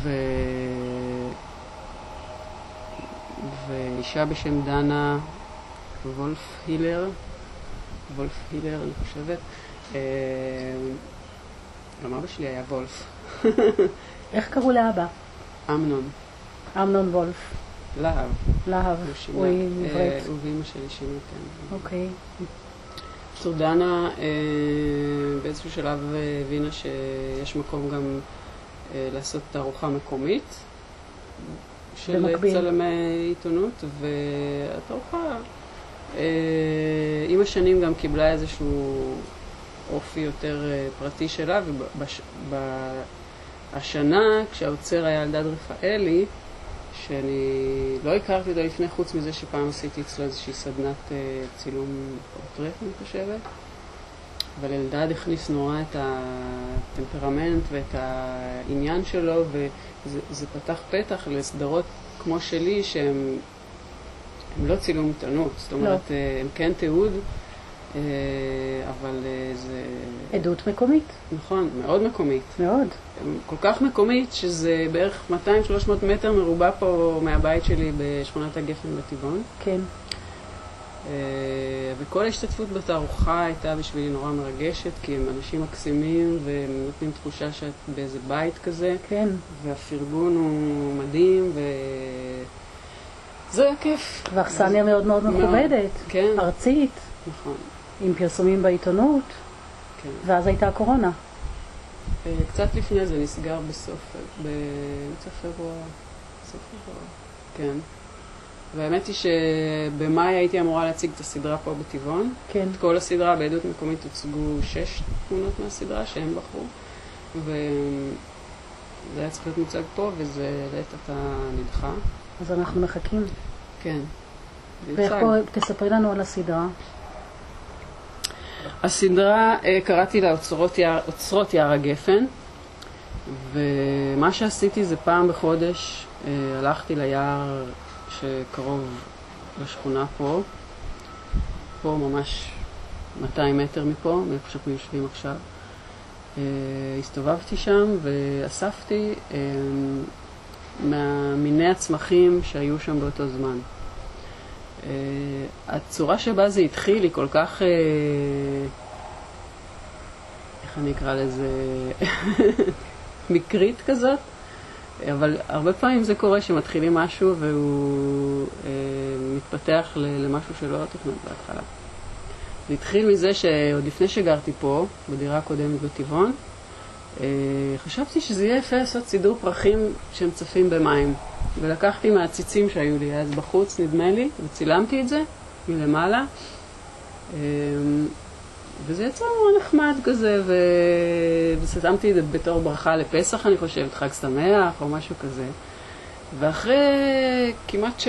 Speaker 2: ו... ואישה בשם דנה וולף הילר, וולף הילר אני חושבת, אה, גם אבא שלי היה וולף,
Speaker 1: איך קראו לאבא?
Speaker 2: אמנון,
Speaker 1: אמנון וולף.
Speaker 2: להב,
Speaker 1: להב.
Speaker 2: הוא
Speaker 1: עם
Speaker 2: אה,
Speaker 1: עברית.
Speaker 2: הוא ואימא שלי שינו, כן.
Speaker 1: אוקיי.
Speaker 2: בקיצור, דנה אה, באיזשהו שלב הבינה שיש מקום גם אה, לעשות תערוכה מקומית של
Speaker 1: במקביל.
Speaker 2: צלמי עיתונות, והתערוכה אה, עם השנים גם קיבלה איזשהו אופי יותר פרטי שלה, והשנה, כשהאוצר היה אלדד רפאלי, שאני לא הכרתי אותו לפני, חוץ מזה שפעם עשיתי אצלו איזושהי סדנת אה, צילום פורטרט, אני חושבת. אבל אלדד הכניס נורא את הטמפרמנט ואת העניין שלו, וזה זה פתח פתח לסדרות כמו שלי, שהן לא צילום עיתונות. זאת אומרת, אה, הם כן תיעוד, אבל אה, זה...
Speaker 1: עדות מקומית,
Speaker 2: נכון, מאוד מקומית.
Speaker 1: מאוד.
Speaker 2: כל כך מקומית, שזה בערך 200-300 מטר מרובע פה מהבית שלי בשכונת הגפן בטבעון.
Speaker 1: כן.
Speaker 2: אה, וכל ההשתתפות בתערוכה הייתה בשבילי נורא מרגשת, כי הם אנשים מקסימים והם נותנים תחושה שאת באיזה בית כזה,
Speaker 1: כן.
Speaker 2: והפרגון הוא מדהים, ו... זה היה כיף.
Speaker 1: ואכסניה מאוד מאוד. מכובדת.
Speaker 2: כן,
Speaker 1: ארצית,
Speaker 2: נכון,
Speaker 1: עם פרסומים בעיתונות,
Speaker 2: כן.
Speaker 1: ואז הייתה הקורונה.
Speaker 2: אה, קצת לפני זה נסגר בסוף, באמצע פברואר, סוף פברואר, כן. והאמת היא שבמאי הייתי אמורה להציג את הסדרה פה בטבעון.
Speaker 1: כן.
Speaker 2: את כל הסדרה בעדות מקומית הוצגו שש תמונות מהסדרה שהם בחרו, וזה היה צריך להיות מוצג פה, וזה לעת עתה נדחה.
Speaker 1: אז אנחנו מחכים.
Speaker 2: כן.
Speaker 1: ואיך. קורה, תספרי לנו על הסדרה.
Speaker 2: הסדרה, אה, קראתי לה אוצרות יער, אוצרות יער הגפן, ומה שעשיתי זה פעם בחודש אה, הלכתי ליער שקרוב לשכונה פה, פה ממש 200 מטר מפה, מאיפה שאנחנו יושבים עכשיו. אה, הסתובבתי שם ואספתי אה, מהמיני הצמחים שהיו שם באותו זמן. Uh, הצורה שבה זה התחיל היא כל כך, uh, איך אני אקרא לזה, מקרית כזאת, אבל הרבה פעמים זה קורה שמתחילים משהו והוא uh, מתפתח ל- למשהו שלא תוכנן בהתחלה. זה התחיל מזה שעוד לפני שגרתי פה, בדירה הקודמת בטבעון, uh, חשבתי שזה יהיה יפה לעשות סידור פרחים שהם צפים במים. ולקחתי מהציצים שהיו לי אז בחוץ, נדמה לי, וצילמתי את זה מלמעלה. אמ, וזה יצא נחמד כזה, ו... ושמתי את זה בתור ברכה לפסח, אני חושבת, חג שמח או משהו כזה. ואחרי כמעט ש...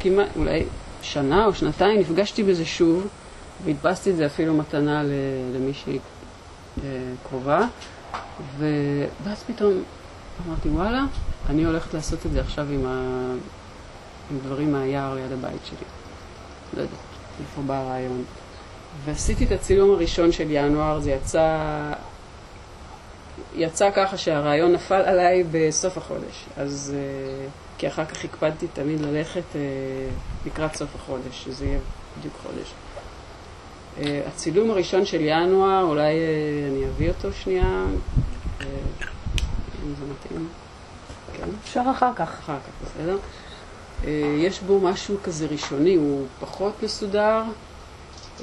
Speaker 2: כמעט, אולי שנה או שנתיים, נפגשתי בזה שוב, והדפסתי את זה אפילו מתנה. למישהי אה, קרובה, ו... ואז פתאום אמרתי, וואלה, אני הולכת לעשות את זה עכשיו עם, ה... עם דברים מהיער ליד הבית שלי. לא יודעת איפה בא הרעיון. ועשיתי את הצילום הראשון של ינואר, זה יצא, יצא ככה שהרעיון נפל עליי בסוף החודש. אז, אה, כי אחר כך הקפדתי תמיד ללכת אה, לקראת סוף החודש, שזה יהיה בדיוק חודש. אה, הצילום הראשון של ינואר, אולי אני אביא אותו שנייה, אם זה מתאים.
Speaker 1: כן. אפשר אחר כך.
Speaker 2: אחר כך, בסדר. יש בו משהו כזה ראשוני, הוא פחות מסודר.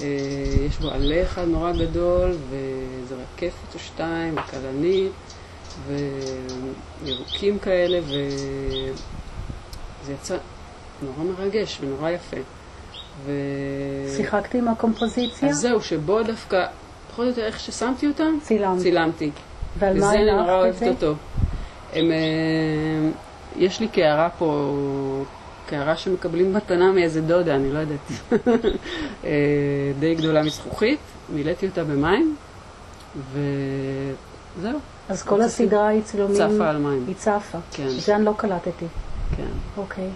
Speaker 2: אה, יש בו עלה אחד נורא גדול, וזה רקפת או שתיים, וכלנית, וירוקים כאלה, וזה יצא נורא מרגש ונורא יפה. ו...
Speaker 1: שיחקתי עם הקומפוזיציה?
Speaker 2: אז זהו, שבו דווקא, פחות או יותר איך ששמתי אותם,
Speaker 1: צילמת.
Speaker 2: צילמתי.
Speaker 1: ועל מה
Speaker 2: וזה אני נורא אוהבת אותו. הם, אה, יש לי קערה פה קערה שמקבלים מתנה מאיזה דודה, אני לא יודעת, אה, די גדולה מזכוכית, מילאתי אותה במים, וזהו.
Speaker 1: אז כל הסדרה היא צילומים...
Speaker 2: צפה על מים.
Speaker 1: היא צפה.
Speaker 2: כן.
Speaker 1: זה אני לא קלטתי.
Speaker 2: כן.
Speaker 1: אוקיי.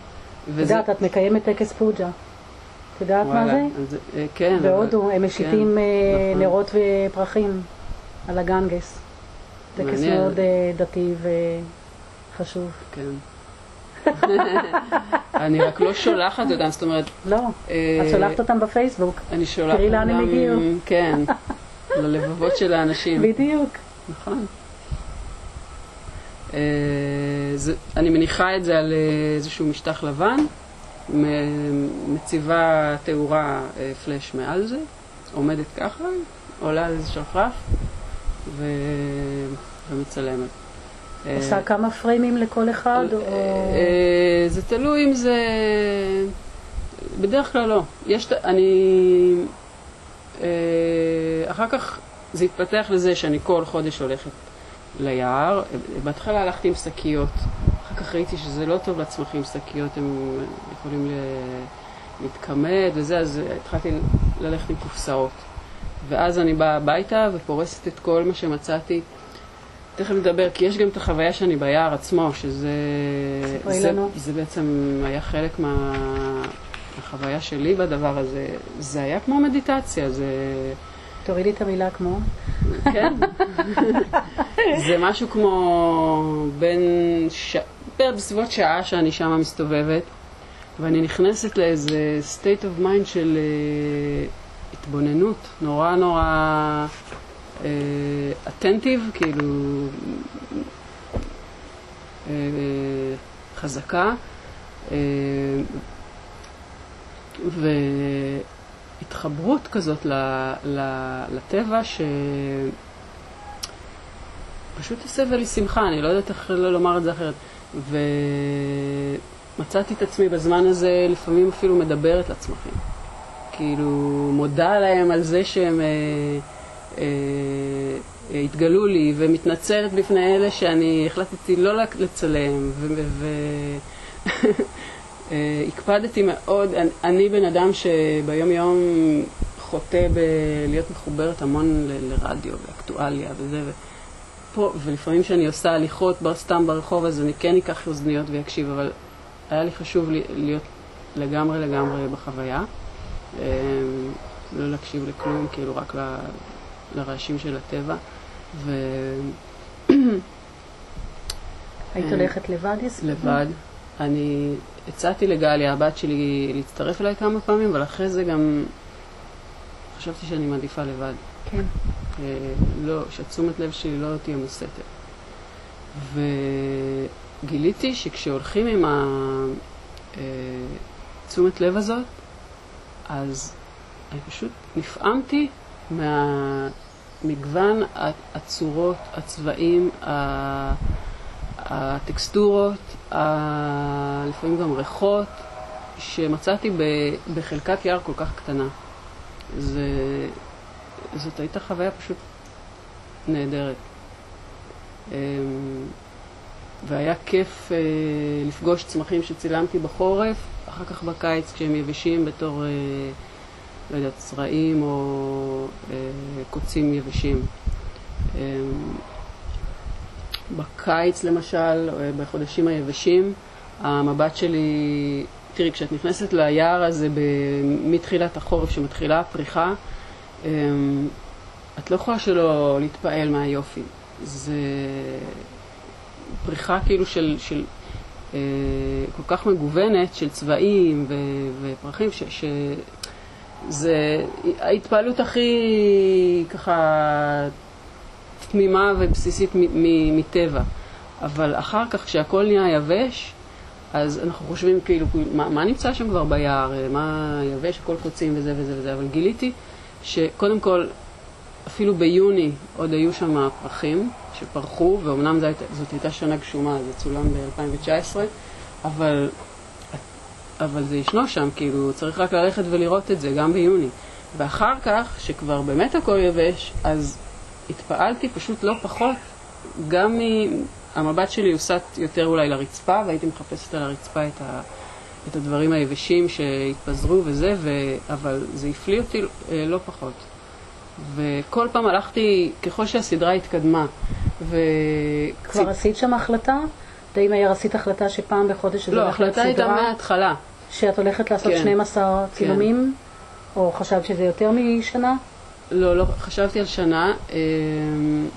Speaker 1: את יודעת, את מקיימת טקס פוג'ה. את יודעת מה זה?
Speaker 2: אז, אה, כן.
Speaker 1: בהודו, הם משיתים כן, נכון. נרות ופרחים על הגנגס. טקס מאוד דתי וחשוב.
Speaker 2: כן. אני רק לא שולחת אותם, זאת אומרת...
Speaker 1: לא, אה, את שולחת אותם בפייסבוק.
Speaker 2: אני שולחת אותם...
Speaker 1: תראי לאן הם הגיעו.
Speaker 2: כן, ללבבות של האנשים.
Speaker 1: בדיוק.
Speaker 2: נכון. אה, אני מניחה את זה על אה, איזשהו משטח לבן, מציבה תאורה פלאש מעל זה, עומדת ככה, עולה על איזה שרפרף ומצלמת.
Speaker 1: עושה כמה פריימים לכל אחד?
Speaker 2: אה, זה תלוי אם זה... בדרך כלל לא. יש... אני... אה, אחר כך זה התפתח לזה שאני כל חודש הולכת ליער. בהתחלה הלכתי עם שקיות. אחר כך ראיתי שזה לא טוב לצמחים שקיות, הם יכולים להתכמד וזה, אז התחלתי ללכת עם קופסאות. ואז אני באה הביתה ופורסת את כל מה שמצאתי. תכף נדבר, כי יש גם את החוויה שאני ביער עצמו, שזה... זה, זה בעצם היה חלק מהחוויה שלי בדבר הזה. זה היה כמו מדיטציה, זה...
Speaker 1: תורידי את המילה כמו.
Speaker 2: כן. זה משהו כמו בין... ש... בסביבות שעה שאני שמה מסתובבת, ואני נכנסת לאיזה state of mind של uh, התבוננות נורא נורא... אטנטיב, כאילו אה, חזקה, אה, והתחברות כזאת לטבע שפשוט הסבה לי שמחה, אני לא יודעת איך לא לומר את זה אחרת. ומצאתי את עצמי בזמן הזה לפעמים אפילו מדברת לצמחים. כאילו, מודה להם על זה שהם... אה, אה, התגלו לי ומתנצלת בפני אלה שאני החלטתי לא לצלם והקפדתי מאוד, אני, אני בן אדם שביום יום חוטא בלהיות מחוברת המון ל, לרדיו ואקטואליה וזה ופה, ולפעמים כשאני עושה הליכות סתם ברחוב אז אני כן אקח אוזניות ואקשיב אבל היה לי חשוב להיות לגמרי לגמרי בחוויה. אה, לא להקשיב לכלום, כאילו רק לרעשים של הטבע. ו...
Speaker 1: היית הולכת לבד?
Speaker 2: לבד. אני הצעתי לגליה, הבת שלי, להצטרף אליי כמה פעמים, אבל אחרי זה גם חשבתי שאני מעדיפה לבד.
Speaker 1: כן.
Speaker 2: אה, לא, שתשומת לב שלי לא תהיה מוסתת. וגיליתי שכשהולכים עם התשומת אה, לב הזאת, אז אני פשוט נפעמתי מהמגוון הצורות, הצבעים, הטקסטורות, לפעמים גם ריחות, שמצאתי בחלקת יער כל כך קטנה. זה, זאת הייתה חוויה פשוט נהדרת. אמ, והיה כיף אה, לפגוש צמחים שצילמתי בחורף, אחר כך בקיץ כשהם יבשים בתור אה, לא יודעת, צרעים או אה, קוצים יבשים. אה, בקיץ למשל, אה, בחודשים היבשים, המבט שלי, תראי, כשאת נכנסת ליער הזה מתחילת החורף, שמתחילה הפריחה, אמ, את לא יכולה שלא להתפעל מהיופי. זה פריחה כאילו של, של כל כך מגוונת של צבעים ו, ופרחים, ש, ש, זה ההתפעלות הכי ככה תמימה ובסיסית מטבע. אבל אחר כך, כשהכל נהיה יבש, אז אנחנו חושבים כאילו, מה, מה נמצא שם כבר ביער, מה יבש, הכל קוצים וזה וזה וזה, אבל גיליתי שקודם כל, אפילו ביוני עוד היו שם פרחים שפרחו, ואומנם זאת, זאת הייתה שנה גשומה, זה צולם ב-2019, אבל, אבל זה ישנו שם, כאילו, צריך רק ללכת ולראות את זה, גם ביוני. ואחר כך, שכבר באמת הכל יבש, אז התפעלתי פשוט לא פחות, גם המבט שלי הוסט יותר אולי לרצפה, והייתי מחפשת על הרצפה את, ה, את הדברים היבשים שהתפזרו וזה, ו, אבל זה הפליא אותי אה, לא פחות. וכל פעם הלכתי, ככל שהסדרה התקדמה, ו...
Speaker 1: כבר עשית שם החלטה? די מהר עשית החלטה שפעם בחודש
Speaker 2: לא, ההחלטה הייתה מההתחלה.
Speaker 1: שאת הולכת לעשות כן. 12 כן. צילומים? כן. או חשבת שזה יותר משנה?
Speaker 2: לא, לא, חשבתי על שנה. אמ,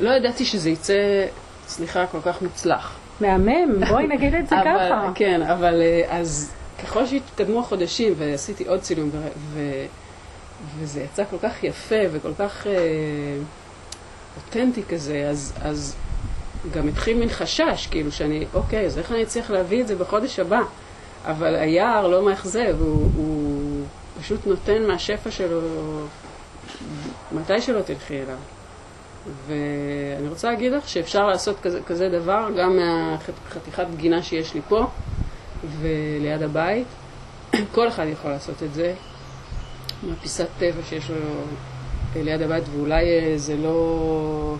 Speaker 2: לא ידעתי שזה יצא, סליחה, כל כך מוצלח.
Speaker 1: מהמם, בואי נגיד את זה
Speaker 2: אבל,
Speaker 1: ככה.
Speaker 2: כן, אבל אה, אז ככל שהתקדמו החודשים ועשיתי עוד צילום, ו, ו, וזה יצא כל כך יפה וכל כך אה, אותנטי כזה, אז, אז גם התחיל מין חשש, כאילו שאני, אוקיי, אז איך אני אצליח להביא את זה בחודש הבא? אבל היער לא מאכזב, הוא, הוא פשוט נותן מהשפע שלו מתי שלא תלכי אליו. ואני רוצה להגיד לך שאפשר לעשות כזה, כזה דבר גם מהחתיכת גינה שיש לי פה וליד הבית. כל אחד יכול לעשות את זה, מהפיסת טבע שיש לו ליד הבית, ואולי אה, זה לא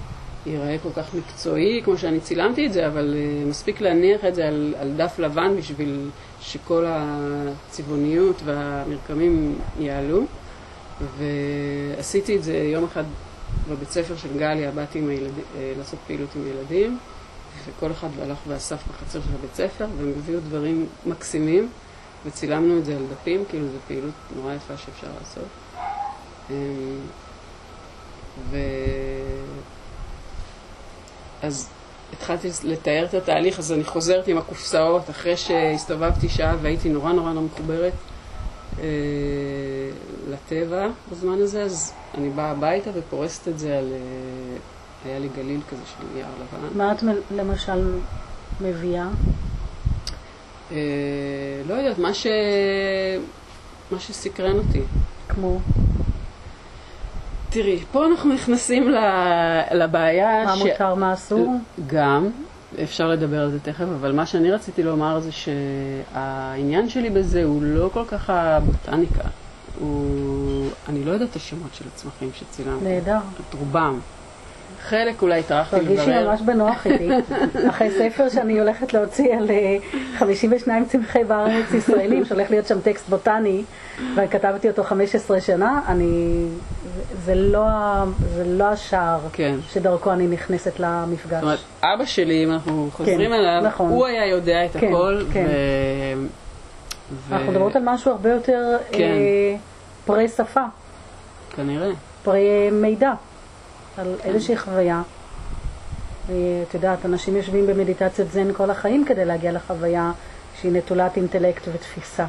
Speaker 2: ייראה כל כך מקצועי כמו שאני צילמתי את זה, אבל אה, מספיק להניח את זה על, על דף לבן בשביל שכל הצבעוניות והמרקמים יעלו. ועשיתי את זה יום אחד בבית ספר של גליה, באתי הילד, אה, לעשות פעילות עם ילדים, וכל אחד הלך ואסף בחצר של הבית ספר, והם הביאו דברים מקסימים, וצילמנו את זה על דפים, כאילו זו פעילות נורא יפה שאפשר לעשות. אמ, ו... אז התחלתי לתאר את התהליך, אז אני חוזרת עם הקופסאות אחרי שהסתובבתי שעה והייתי נורא נורא לא מחוברת אה, לטבע בזמן הזה, אז אני באה הביתה ופורסת את זה על... אה, היה לי גליל כזה של יער לבן.
Speaker 1: מה את למשל מביאה?
Speaker 2: אה, לא יודעת, מה, ש... מה שסקרן אותי.
Speaker 1: כמו?
Speaker 2: תראי, פה אנחנו נכנסים לבעיה
Speaker 1: מה ש... מה מותר, מה אסור?
Speaker 2: גם, אפשר לדבר על זה תכף, אבל מה שאני רציתי לומר זה שהעניין שלי בזה הוא לא כל כך הבוטניקה. הוא... אני לא יודעת את השמות של הצמחים שצילמתי.
Speaker 1: נהדר.
Speaker 2: את רובם. חלק אולי טרחתי לברר.
Speaker 1: תרגישי ממש בנוח איתי. אחרי ספר שאני הולכת להוציא על 52 אה, צמחי בארץ ישראלים, שהולך להיות שם טקסט בוטני, וכתבתי אותו 15 שנה, אני... זה לא, זה לא השער כן. שדרכו אני נכנסת למפגש. זאת אומרת,
Speaker 2: אבא שלי, אם אנחנו חוזרים כן, אליו, נכון. הוא היה יודע את כן, הכל. כן. ו...
Speaker 1: אנחנו מדברות על משהו הרבה יותר כן. אה, פרי שפה.
Speaker 2: כנראה.
Speaker 1: פרי מידע. על איזושהי חוויה. את יודעת, אנשים יושבים במדיטציית זן כל החיים כדי להגיע לחוויה שהיא נטולת אינטלקט ותפיסה.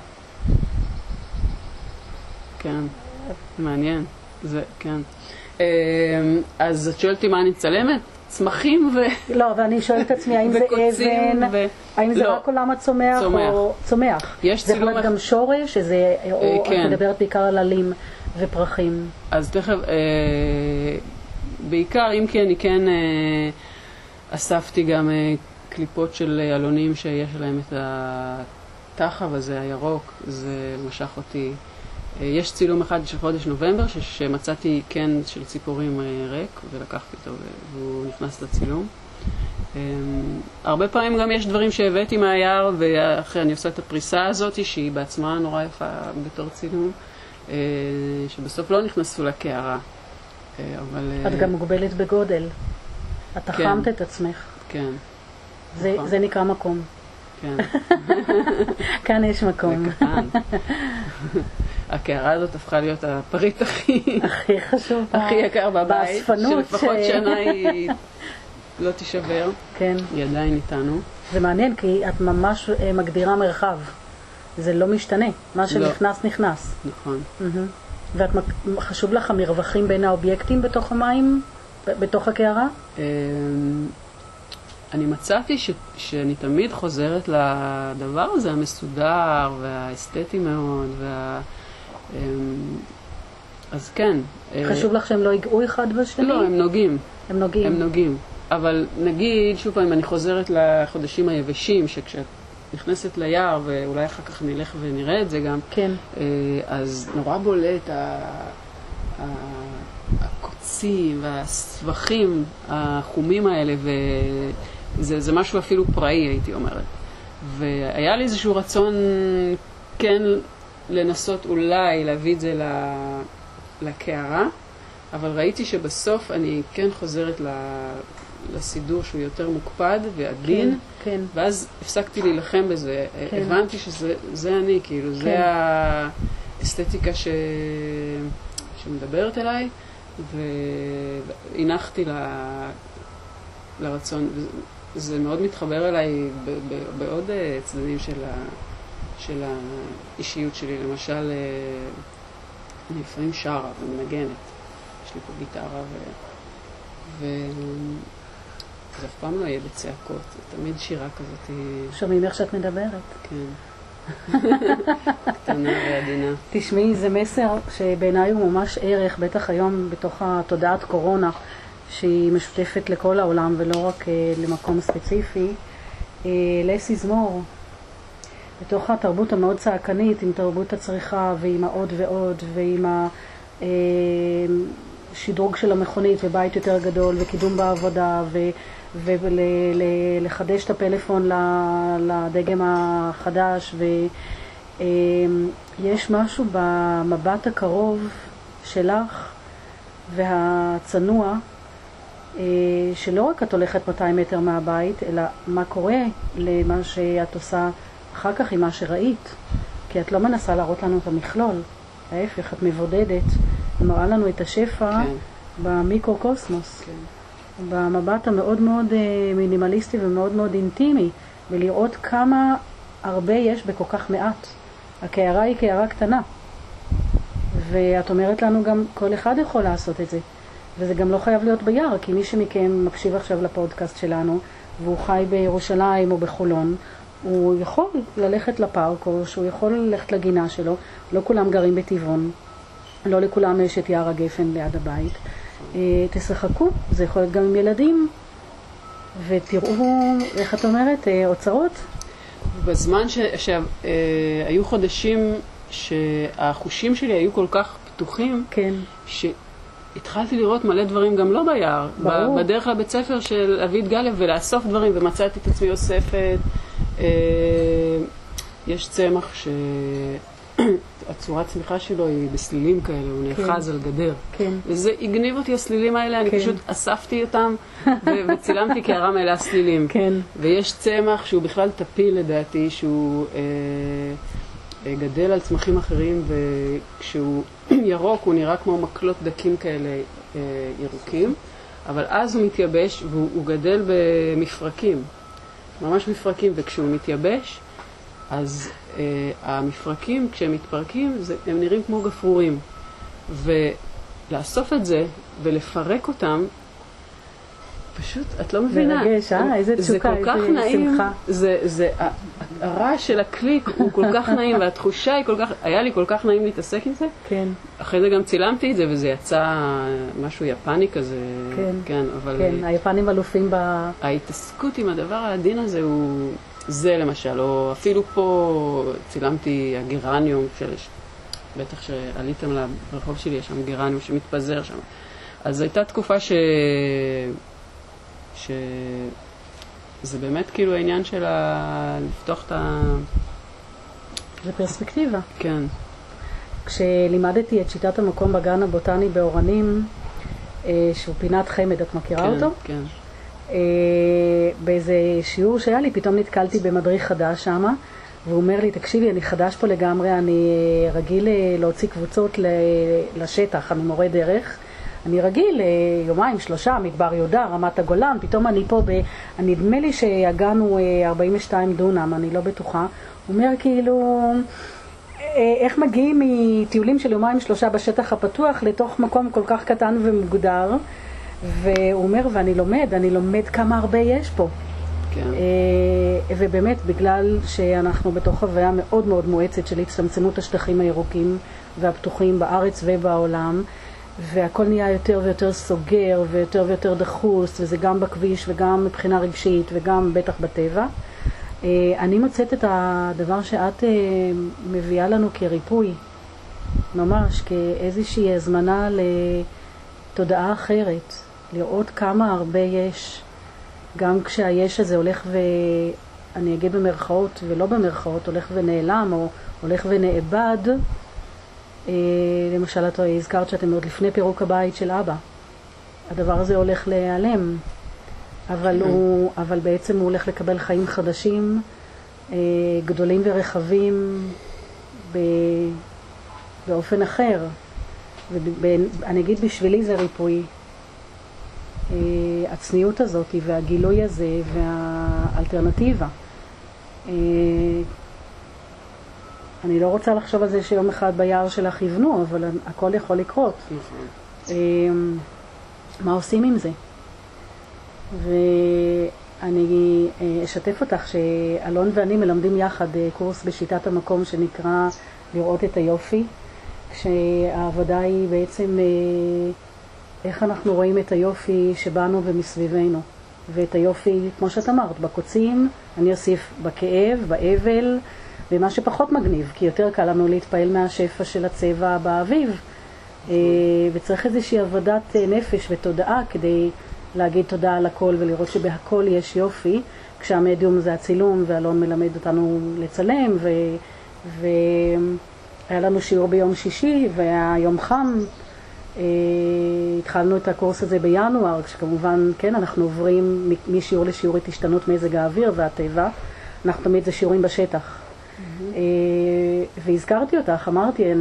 Speaker 2: כן, מעניין. זה, כן. אמ, אז את שואלת מה אני מצלמת? צמחים ו...
Speaker 1: לא, ואני שואלת את עצמי, האם זה אבן, ו... האם זה לא. רק עולם הצומח צומח. או צומח? יש צילום... זה יכול להיות גם שורש, שזה, או כן. את מדברת בעיקר על עלים ופרחים.
Speaker 2: אז תכף, אה, בעיקר, אם כי אני כן אה, אספתי גם אה, קליפות של אלונים שיש להם את התחב הזה, הירוק, זה משך אותי. אה, יש צילום אחד של חודש נובמבר שמצאתי קן של ציפורים אה, ריק ולקחתי אותו והוא נכנס לצילום. אה, הרבה פעמים גם יש דברים שהבאתי מהיער ואחרי אני עושה את הפריסה הזאת שהיא בעצמה נורא יפה בתור צילום, אה, שבסוף לא נכנסו לקערה.
Speaker 1: אה, אבל... את גם מוגבלת בגודל. את כן. תחמת את עצמך.
Speaker 2: כן.
Speaker 1: זה, נכון. זה נקרא מקום.
Speaker 2: כן.
Speaker 1: כאן יש מקום.
Speaker 2: זה קטן. הקערה הזאת הפכה להיות הפריט הכי,
Speaker 1: הכי חשוב.
Speaker 2: הכי יקר בבית,
Speaker 1: באספנות
Speaker 2: שלפחות
Speaker 1: ש-
Speaker 2: שנה היא לא תישבר,
Speaker 1: כן.
Speaker 2: היא עדיין איתנו.
Speaker 1: זה מעניין, כי את ממש אה, מגדירה מרחב. זה לא משתנה. מה שנכנס, נכנס.
Speaker 2: נכון.
Speaker 1: מהמם. ואת חשוב לך המרווחים בין האובייקטים בתוך המים? בתוך הקערה?
Speaker 2: אמ, אני מצאתי ש, שאני תמיד חוזרת לדבר הזה המסודר והאסתטי מאוד, וה... אמ, אז כן. אה,
Speaker 1: חשוב לך שהם לא ייגעו אחד בשני?
Speaker 2: לא, הם נוגעים,
Speaker 1: הם נוגעים.
Speaker 2: הם נוגעים. אבל נגיד, שוב פעם, אני חוזרת לחודשים היבשים, שכשאת נכנסת ליער, ואולי אחר כך נלך ונראה את זה גם,
Speaker 1: כן.
Speaker 2: אה, אז נורא בולט ה- ה- הקוצים והסבכים החומים האלה, וזה זה משהו אפילו פראי, הייתי אומרת. והיה לי איזשהו רצון כן לנסות אולי להביא את זה ל- לקערה, אבל ראיתי שבסוף אני כן חוזרת ל- לסידור שהוא יותר מוקפד ועדין.
Speaker 1: כן, כן.
Speaker 2: ואז הפסקתי להילחם בזה,
Speaker 1: כן.
Speaker 2: הבנתי שזה זה אני, כאילו, זה
Speaker 1: כן.
Speaker 2: האסתטיקה ש... שמדברת אליי, והנחתי ל... לרצון, זה מאוד מתחבר אליי ב... ב... בעוד אה, צדדים של, ה... של האישיות שלי, למשל, אה, אני לפעמים שרה ומנגנת, יש לי פה גיטרה ו... ו... זה אף פעם לא יהיה בצעקות, זה תמיד שירה כזאת, אה,
Speaker 1: שומעים איך שאת מדברת.
Speaker 2: כן. קטנה ועדינה.
Speaker 1: תשמעי, זה מסר שבעיניי הוא ממש ערך, בטח היום בתוך התודעת קורונה, שהיא משותפת לכל העולם ולא רק אה, למקום ספציפי. אה, לסיזמור, בתוך התרבות המאוד צעקנית, עם תרבות הצריכה ועם העוד ועוד ועם השדרוג של המכונית ובית יותר גדול וקידום בעבודה ו... ולחדש את הפלאפון לדגם החדש ויש משהו במבט הקרוב שלך והצנוע אה, שלא רק את הולכת 200 מטר מהבית אלא מה קורה למה שאת עושה אחר כך עם מה שראית כי את לא מנסה להראות לנו את המכלול. ההפך, את מבודדת. ומראה לנו את השפע
Speaker 2: כן,
Speaker 1: במיקרוקוסמוס.
Speaker 2: כן.
Speaker 1: במבט המאוד מאוד אה, מינימליסטי ומאוד מאוד אינטימי, ולראות כמה הרבה יש בכל כך מעט. הקערה היא קערה קטנה, ואת אומרת לנו גם, כל אחד יכול לעשות את זה, וזה גם לא חייב להיות ביער, כי מי שמכם מקשיב עכשיו לפודקאסט שלנו, והוא חי בירושלים או בחולון, הוא יכול ללכת לפארק, או שהוא יכול ללכת לגינה שלו, לא כולם גרים בטבעון, לא לכולם יש את יער הגפן ליד הבית. אה, תשחקו, זה יכול להיות גם עם ילדים, ותראו, איך את אומרת, אה, אוצרות?
Speaker 2: בזמן שהיו חודשים שהחושים שלי היו כל כך פתוחים,
Speaker 1: כן,
Speaker 2: שהתחלתי לראות מלא דברים גם לא ביער.
Speaker 1: ברור.
Speaker 2: בדרך לבית ספר של אביד גליה ולאסוף דברים, ומצאתי את עצמי אוספת. אה, יש צמח שהצורת צמיחה שלו היא בסלילים כאלה, הוא נאחז על גדר.
Speaker 1: כן,
Speaker 2: וזה הגניב אותי הסלילים האלה, אני
Speaker 1: כן.
Speaker 2: פשוט אספתי אותם וצילמתי קערה מלאה סלילים.
Speaker 1: כן,
Speaker 2: ויש צמח שהוא בכלל טפיל לדעתי, שהוא אה, אה, גדל על צמחים אחרים, וכשהוא ירוק הוא נראה כמו מקלות דקים כאלה אה, ירוקים, אבל אז הוא מתייבש והוא הוא גדל במפרקים, ממש מפרקים, וכשהוא מתייבש, אז המפרקים, כשהם מתפרקים, זה, הם נראים כמו גפרורים. ולאסוף את זה ולפרק אותם, פשוט, את לא מבינה.
Speaker 1: מרגש, אה? איזה
Speaker 2: זה
Speaker 1: תשוקה,
Speaker 2: כל כך
Speaker 1: איזה
Speaker 2: נעים,
Speaker 1: שמחה.
Speaker 2: זה, זה, הרעש של הקליק הוא כל כך נעים, והתחושה היא כל כך, היה לי כל כך נעים להתעסק עם זה.
Speaker 1: כן,
Speaker 2: אחרי זה גם צילמתי את זה, וזה יצא משהו יפני כזה.
Speaker 1: כן.
Speaker 2: כן, אבל
Speaker 1: כן, היפנים אלופים ב...
Speaker 2: ההתעסקות עם הדבר העדין הזה הוא, זה למשל, או אפילו פה צילמתי הגרניום, של, בטח שעליתם לרחוב שלי, יש שם גרניום שמתפזר שם. אז הייתה תקופה ש... ש... זה באמת כאילו העניין של ה... לפתוח את ה...
Speaker 1: זה פרספקטיבה.
Speaker 2: כן,
Speaker 1: כשלימדתי את שיטת המקום בגן הבוטני באורנים, אה, שהוא פינת חמד, את מכירה
Speaker 2: כן,
Speaker 1: אותו?
Speaker 2: כן.
Speaker 1: אה, באיזה שיעור שהיה לי, פתאום נתקלתי במדריך חדש שמה, והוא אומר לי, תקשיבי, אני חדש פה לגמרי, אני אה, רגיל אה, להוציא קבוצות לשטח, אני מורה דרך. אני רגיל, אה, יומיים, שלושה, מדבר יהודה, רמת הגולן, פתאום אני פה, ב... נדמה לי שהגענו אה, 42 דונם, אני לא בטוחה. הוא אומר כאילו, אה, איך מגיעים מטיולים של יומיים שלושה בשטח הפתוח לתוך מקום כל כך קטן ומוגדר, והוא אומר, ואני לומד, אני לומד כמה הרבה יש פה.
Speaker 2: כן.
Speaker 1: אה, ובאמת, בגלל שאנחנו בתוך חוויה מאוד מאוד מואצת של הצטמצמות השטחים הירוקים והפתוחים בארץ ובעולם, והכל נהיה יותר ויותר סוגר ויותר ויותר דחוס, וזה גם בכביש וגם מבחינה רגשית וגם בטח בטבע. אה, אני מוצאת את הדבר שאת אה, מביאה לנו כריפוי, ממש כאיזושהי הזמנה לתודעה אחרת, לראות כמה הרבה יש. גם כשהיש הזה הולך ו... אני אגיד במרכאות ולא במרכאות, הולך ונעלם או הולך ונאבד, אה, למשל את הזכרת שאתם עוד לפני פירוק הבית של אבא. הדבר הזה הולך להיעלם, אבל, הוא, אבל בעצם הוא הולך לקבל חיים חדשים, אה, גדולים ורחבים, ב... באופן אחר. ואני אגיד בשבילי זה ריפוי. אה, הצניעות הזאת והגילוי הזה והאלטרנטיבה. אה, אני לא רוצה לחשוב על זה שיום אחד ביער שלך יבנו, אבל הכל יכול לקרות.
Speaker 2: נכון.
Speaker 1: אה, מה עושים עם זה? ואני אשתף אותך שאלון ואני מלמדים יחד קורס בשיטת המקום שנקרא לראות את היופי, כשהעבודה היא בעצם איך אנחנו רואים את היופי שבנו ומסביבנו. ואת היופי, כמו שאת אמרת, בקוצים, אני אוסיף בכאב, באבל, ומה שפחות מגניב, כי יותר קל לנו להתפעל מהשפע של הצבע באביב. אה, וצריך איזושהי עבודת אה, נפש ותודעה כדי להגיד תודה על הכל ולראות שבהכל יש יופי, כשהמדיום זה הצילום, ואלון מלמד אותנו לצלם, ו... והיה לנו שיעור ביום שישי, והיה יום חם. אה, התחלנו את הקורס הזה בינואר, כשכמובן, כן, אנחנו עוברים משיעור לשיעור את השתנות מזג האוויר והטבע. אנחנו תמיד זה שיעורים בשטח. אה, והזכרתי אותך, אמרתי, אה,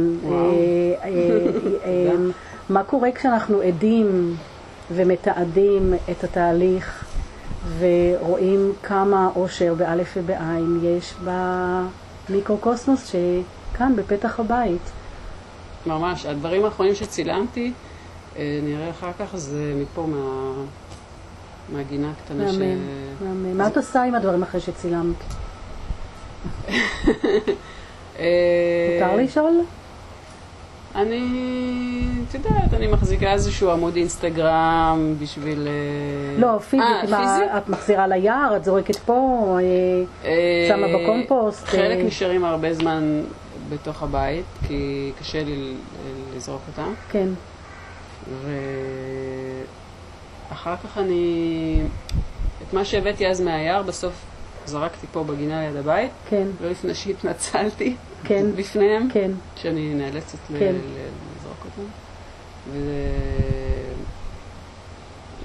Speaker 1: מה קורה כשאנחנו עדים ומתעדים את התהליך ורואים כמה אושר באלף ובעין יש במיקרוקוסמוס שכאן בפתח הבית.
Speaker 2: ממש, הדברים האחרונים שצילמתי, אה, נראה אחר כך, זה מפה, מה... מהגינה הקטנה ש...
Speaker 1: מהמם, מהמם. מה את עושה עם הדברים אחרי שצילמת?
Speaker 2: אה,
Speaker 1: מותר לשאול?
Speaker 2: אני, את יודעת, אני מחזיקה איזשהו עמוד אינסטגרם בשביל... אה,
Speaker 1: לא, פיזית,
Speaker 2: אה,
Speaker 1: מה,
Speaker 2: פיזית?
Speaker 1: את מחזירה ליער, את זורקת פה, שמה בקומפוסט,
Speaker 2: חלק. נשארים הרבה זמן בתוך הבית, כי קשה לי לזרוק אותם.
Speaker 1: כן,
Speaker 2: ואחר כך אני... את מה שהבאתי אז מהיער, בסוף זרקתי פה בגינה ליד הבית,
Speaker 1: כן,
Speaker 2: לא לפני שהתנצלתי
Speaker 1: כן.
Speaker 2: בפניהם,
Speaker 1: כן,
Speaker 2: שאני נאלצת
Speaker 1: כן.
Speaker 2: לזרוק אותם.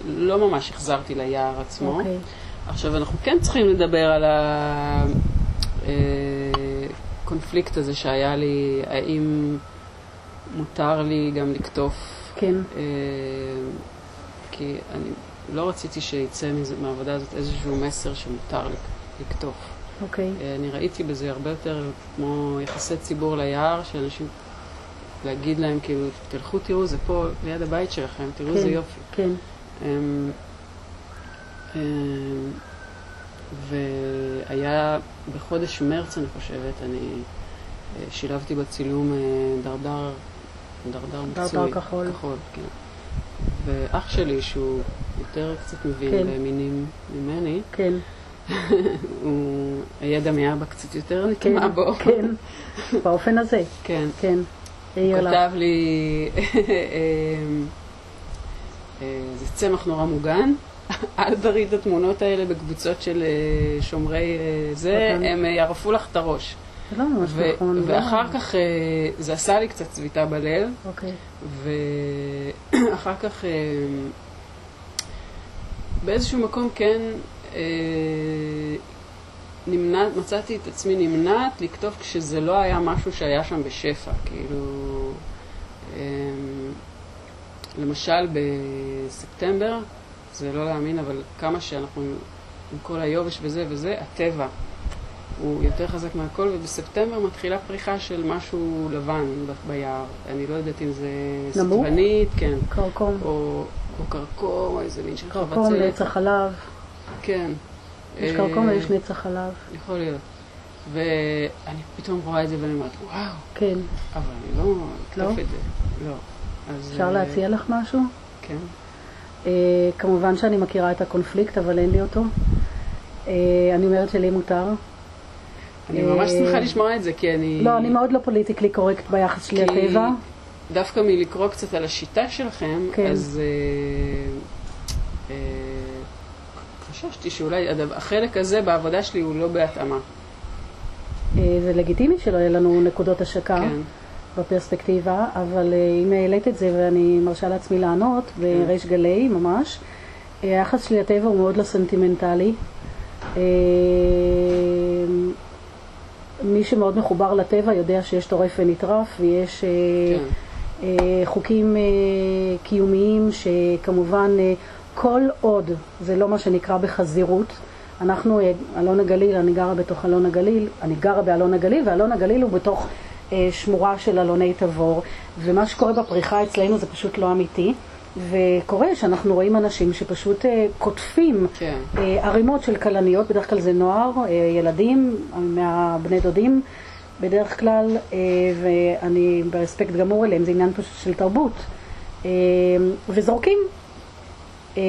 Speaker 2: ולא ממש החזרתי ליער עצמו.
Speaker 1: אוקיי,
Speaker 2: עכשיו, אנחנו כן צריכים לדבר על הקונפליקט הזה שהיה לי, האם מותר לי גם לקטוף,
Speaker 1: כן,
Speaker 2: אה, כי אני לא רציתי שיצא מהעבודה הזאת איזשהו מסר שמותר לק- לקטוף.
Speaker 1: אוקיי,
Speaker 2: אה, אני ראיתי בזה הרבה יותר כמו יחסי ציבור ליער, שאנשים, להגיד להם כאילו, תלכו תראו, זה פה ליד הבית שלכם, תראו איזה
Speaker 1: כן,
Speaker 2: יופי.
Speaker 1: כן,
Speaker 2: אמ, אמ, והיה בחודש מרץ, אני חושבת, אני אה, שילבתי בצילום אה, דרדר, דרדר מצוי.
Speaker 1: דרדר כחול.
Speaker 2: כחול, כן. ואח שלי, שהוא יותר קצת מבין
Speaker 1: כן.
Speaker 2: במינים ממני,
Speaker 1: כן,
Speaker 2: הוא, הידע מאבא קצת יותר
Speaker 1: כן,
Speaker 2: נטמע בו.
Speaker 1: כן, באופן הזה,
Speaker 2: כן.
Speaker 1: כן,
Speaker 2: הוא כתב לי, אה, זה צמח נורא מוגן, אל תראי את התמונות האלה בקבוצות של אה, שומרי אה, זה. הם אה, יערפו לך את הראש.
Speaker 1: זה לא ממש נכון, לא?
Speaker 2: ואחר כך זה עשה לי קצת צביטה בלב,
Speaker 1: אוקיי,
Speaker 2: ואחר כך באיזשהו מקום כן אה, נמנע, מצאתי את עצמי נמנעת לכתוב כשזה לא היה משהו שהיה שם בשפע, כאילו... למשל בספטמבר, זה לא להאמין, אבל כמה שאנחנו עם כל היובש וזה וזה, הטבע הוא יותר חזק מהכל, ובספטמבר מתחילה פריחה של משהו לבן ביער. אני לא יודעת אם זה? סטבנית, כן.
Speaker 1: קרקום.
Speaker 2: או, או קרקום, או איזה מין של חבצלת.
Speaker 1: קרקום, נצח חלב.
Speaker 2: כן.
Speaker 1: יש
Speaker 2: אה,
Speaker 1: קרקום ויש נצח חלב.
Speaker 2: יכול להיות. ואני פתאום רואה את זה ואני אומרת, וואו,
Speaker 1: כן.
Speaker 2: אבל אני לא אכתוב
Speaker 1: לא?
Speaker 2: את זה. לא. אז,
Speaker 1: אפשר
Speaker 2: אה,
Speaker 1: להציע לך משהו?
Speaker 2: כן.
Speaker 1: אה, כמובן שאני מכירה את הקונפליקט, אבל אין לי אותו. אה, אני אומרת שלי מותר.
Speaker 2: אני ממש
Speaker 1: אה,
Speaker 2: שמחה לשמוע את זה, כי אני...
Speaker 1: לא, אני מאוד לא politically correct ביחס שלי לטבע.
Speaker 2: דווקא מלקרוא קצת על השיטה שלכם,
Speaker 1: כן.
Speaker 2: אז אה, אה, חששתי שאולי הדבר- החלק הזה בעבודה שלי הוא לא בהתאמה.
Speaker 1: אה, זה לגיטימי שלא יהיה לנו נקודות השקה
Speaker 2: כן.
Speaker 1: בפרספקטיבה, אבל אה, אם העלית את זה ואני מרשה לעצמי לענות בריש גלי ממש, אה, היחס שלי לטבע הוא מאוד לא סנטימנטלי. אה, מי שמאוד מחובר לטבע יודע שיש טורף ונטרף ויש
Speaker 2: כן.
Speaker 1: חוקים קיומיים שכמובן כל עוד זה לא מה שנקרא בחזירות, אנחנו, אלון הגליל, אני גרה בתוך אלון הגליל, אני גרה באלון הגליל ואלון הגליל הוא בתוך שמורה של אלוני תבור ומה שקורה בפריחה אצלנו זה פשוט לא אמיתי וקורה שאנחנו רואים אנשים שפשוט אה, קוטפים
Speaker 2: כן.
Speaker 1: אה, ערימות של כלניות, בדרך כלל זה נוער, אה, ילדים, מהבני דודים בדרך כלל, אה, ואני ברספקט גמור אליהם, זה עניין פשוט של תרבות. אה, וזורקים. אה,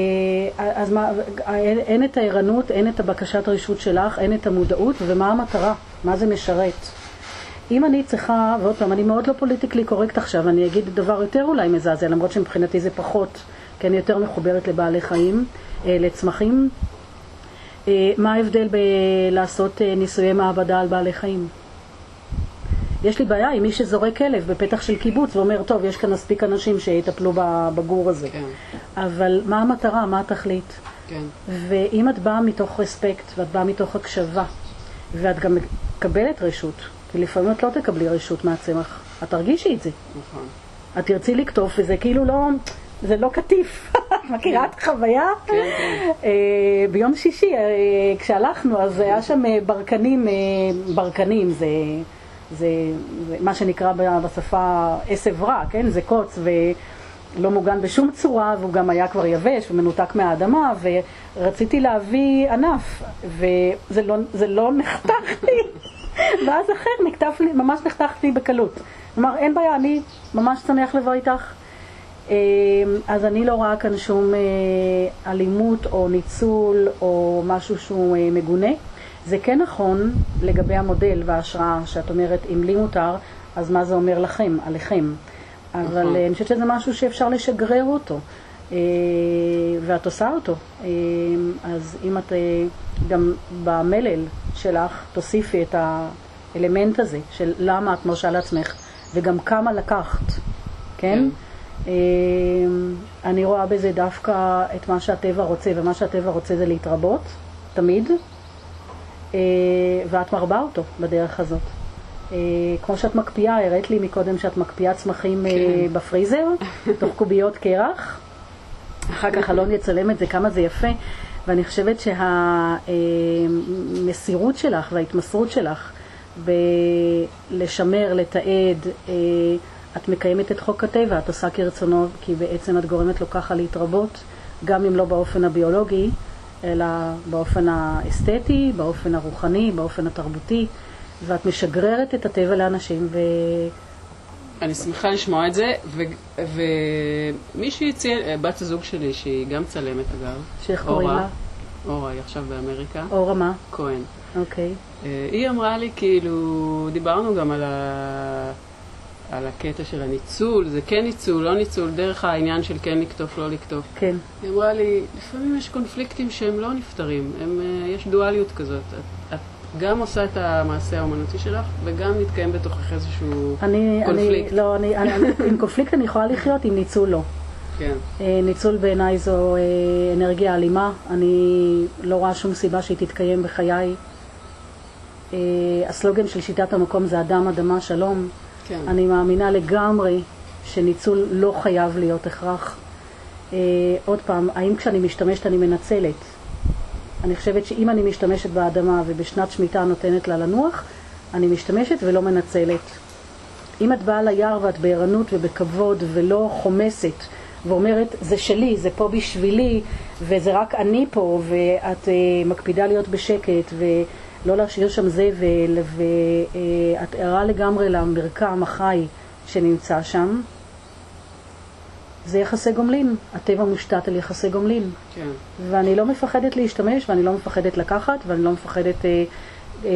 Speaker 1: אז מה, אין, אין את הערנות, אין את הבקשת רשות שלך, אין את המודעות, ומה המטרה? מה זה משרת? אם אני צריכה, ועוד פעם, אני מאוד לא פוליטיקלי קורקט עכשיו, אני אגיד דבר יותר אולי מזעזע, למרות שמבחינתי זה פחות, כי אני יותר מחוברת לבעלי חיים, אה, לצמחים. אה, מה ההבדל בלעשות אה, ניסויי מעבדה על בעלי חיים? יש לי בעיה עם מי שזורק כלב בפתח של קיבוץ ואומר, טוב, יש כאן מספיק אנשים שיטפלו בגור הזה.
Speaker 2: כן,
Speaker 1: אבל מה המטרה, מה התכלית?
Speaker 2: כן,
Speaker 1: ואם את באה מתוך רספקט ואת באה מתוך הקשבה ואת גם מקבלת רשות, כי לפעמים את לא תקבלי רשות מהצמח, את תרגישי את זה.
Speaker 2: נכון.
Speaker 1: את תרצי לקטוף וזה כאילו לא, זה לא קטיף. מכירה את החוויה?
Speaker 2: כן, כן.
Speaker 1: אה, ביום שישי אה, כשהלכנו אז היה שם אה, ברקנים, ברקנים זה, זה, זה מה שנקרא בשפה עשב רע, כן? זה קוץ ולא מוגן בשום צורה והוא גם היה כבר יבש ומנותק מהאדמה ורציתי להביא ענף וזה לא, לא נחתך לי ואז אחר נקטף לי, ממש נחתך לי בקלות. כלומר אין בעיה, אני ממש שמח לבוא איתך. אה, אז אני לא רואה כאן שום אה, אלימות או ניצול או משהו שהוא אה, מגונה. זה כן נכון לגבי המודל וההשראה, שאת אומרת, אם לי מותר, אז מה זה אומר לכם, עליכם. אבל
Speaker 2: נכון.
Speaker 1: אה, אני חושבת שזה משהו שאפשר לשגרר אותו, ואת עושה אותו. אה, אז אם את גם במלל שלך תוסיפי את האלמנט הזה של למה את מרשה לעצמך, וגם כמה לקחת, כן?
Speaker 2: כן.
Speaker 1: אה, אני רואה בזה דווקא את מה שהטבע רוצה, ומה שהטבע רוצה זה להתרבות, תמיד, אה, ואת מרבה אותו בדרך הזאת. אה, כמו שאת מקפיאה, הראית לי מקודם שאת מקפיאה צמחים אה,
Speaker 2: כן.
Speaker 1: בפריזר, תוך קוביות קרח. אחר כך אלון יצלם את זה, כמה זה יפה, ואני חושבת שהמסירות שלך וההתמסרות שלך בלשמר, לתעד, אה, את מקיימת את חוק הטבע, את עושה כרצונו, כי בעצם את גורמת לו ככה להתרבות, גם אם לא באופן הביולוגי, אלא באופן האסתטי, באופן הרוחני, באופן התרבותי, ואת משגררת את הטבע לאנשים, ו...
Speaker 2: אני שמחה לשמוע את זה, ומישהי הציעה, בת הזוג שלי, שהיא גם צלמת אגב,
Speaker 1: שאיך קוראים
Speaker 2: אורה.
Speaker 1: לה?
Speaker 2: אורה, היא עכשיו באמריקה,
Speaker 1: אורה מה?
Speaker 2: כהן.
Speaker 1: אוקיי.
Speaker 2: אה, היא אמרה לי, כאילו, דיברנו גם על, ה... על הקטע של הניצול, זה כן ניצול, לא ניצול, דרך העניין של כן לקטוף, לא לקטוף.
Speaker 1: כן.
Speaker 2: היא אמרה לי, לפעמים יש קונפליקטים שהם לא נפתרים, הם, אה, יש דואליות כזאת. את, את גם עושה את המעשה האומנותי שלך, וגם מתקיים בתוכך איזשהו
Speaker 1: אני,
Speaker 2: קונפליקט.
Speaker 1: אני, לא, אני, אני, עם קונפליקט אני יכולה לחיות, עם ניצול לא.
Speaker 2: כן,
Speaker 1: אה, ניצול בעיניי זו אה, אנרגיה אלימה, אני לא רואה שום סיבה שהיא תתקיים בחיי. אה, הסלוגן של שיטת המקום זה אדם, אדמה, שלום.
Speaker 2: כן.
Speaker 1: אני מאמינה לגמרי שניצול לא חייב להיות הכרח. עוד פעם, האם כשאני משתמשת אני מנצלת? אני חושבת שאם אני משתמשת באדמה ובשנת שמיטה נותנת לה לנוח, אני משתמשת ולא מנצלת. אם את באה ליער ואת בערנות ובכבוד ולא חומסת ואומרת, זה שלי, זה פה בשבילי, וזה רק אני פה, ואת uh, מקפידה להיות בשקט ולא להשאיר שם זבל, ואת uh, ערה לגמרי למרקם החי שנמצא שם, זה יחסי גומלין. הטבע מושתת על יחסי גומלין.
Speaker 2: כן.
Speaker 1: ואני לא מפחדת להשתמש, ואני לא מפחדת לקחת, ואני לא מפחדת אה, אה,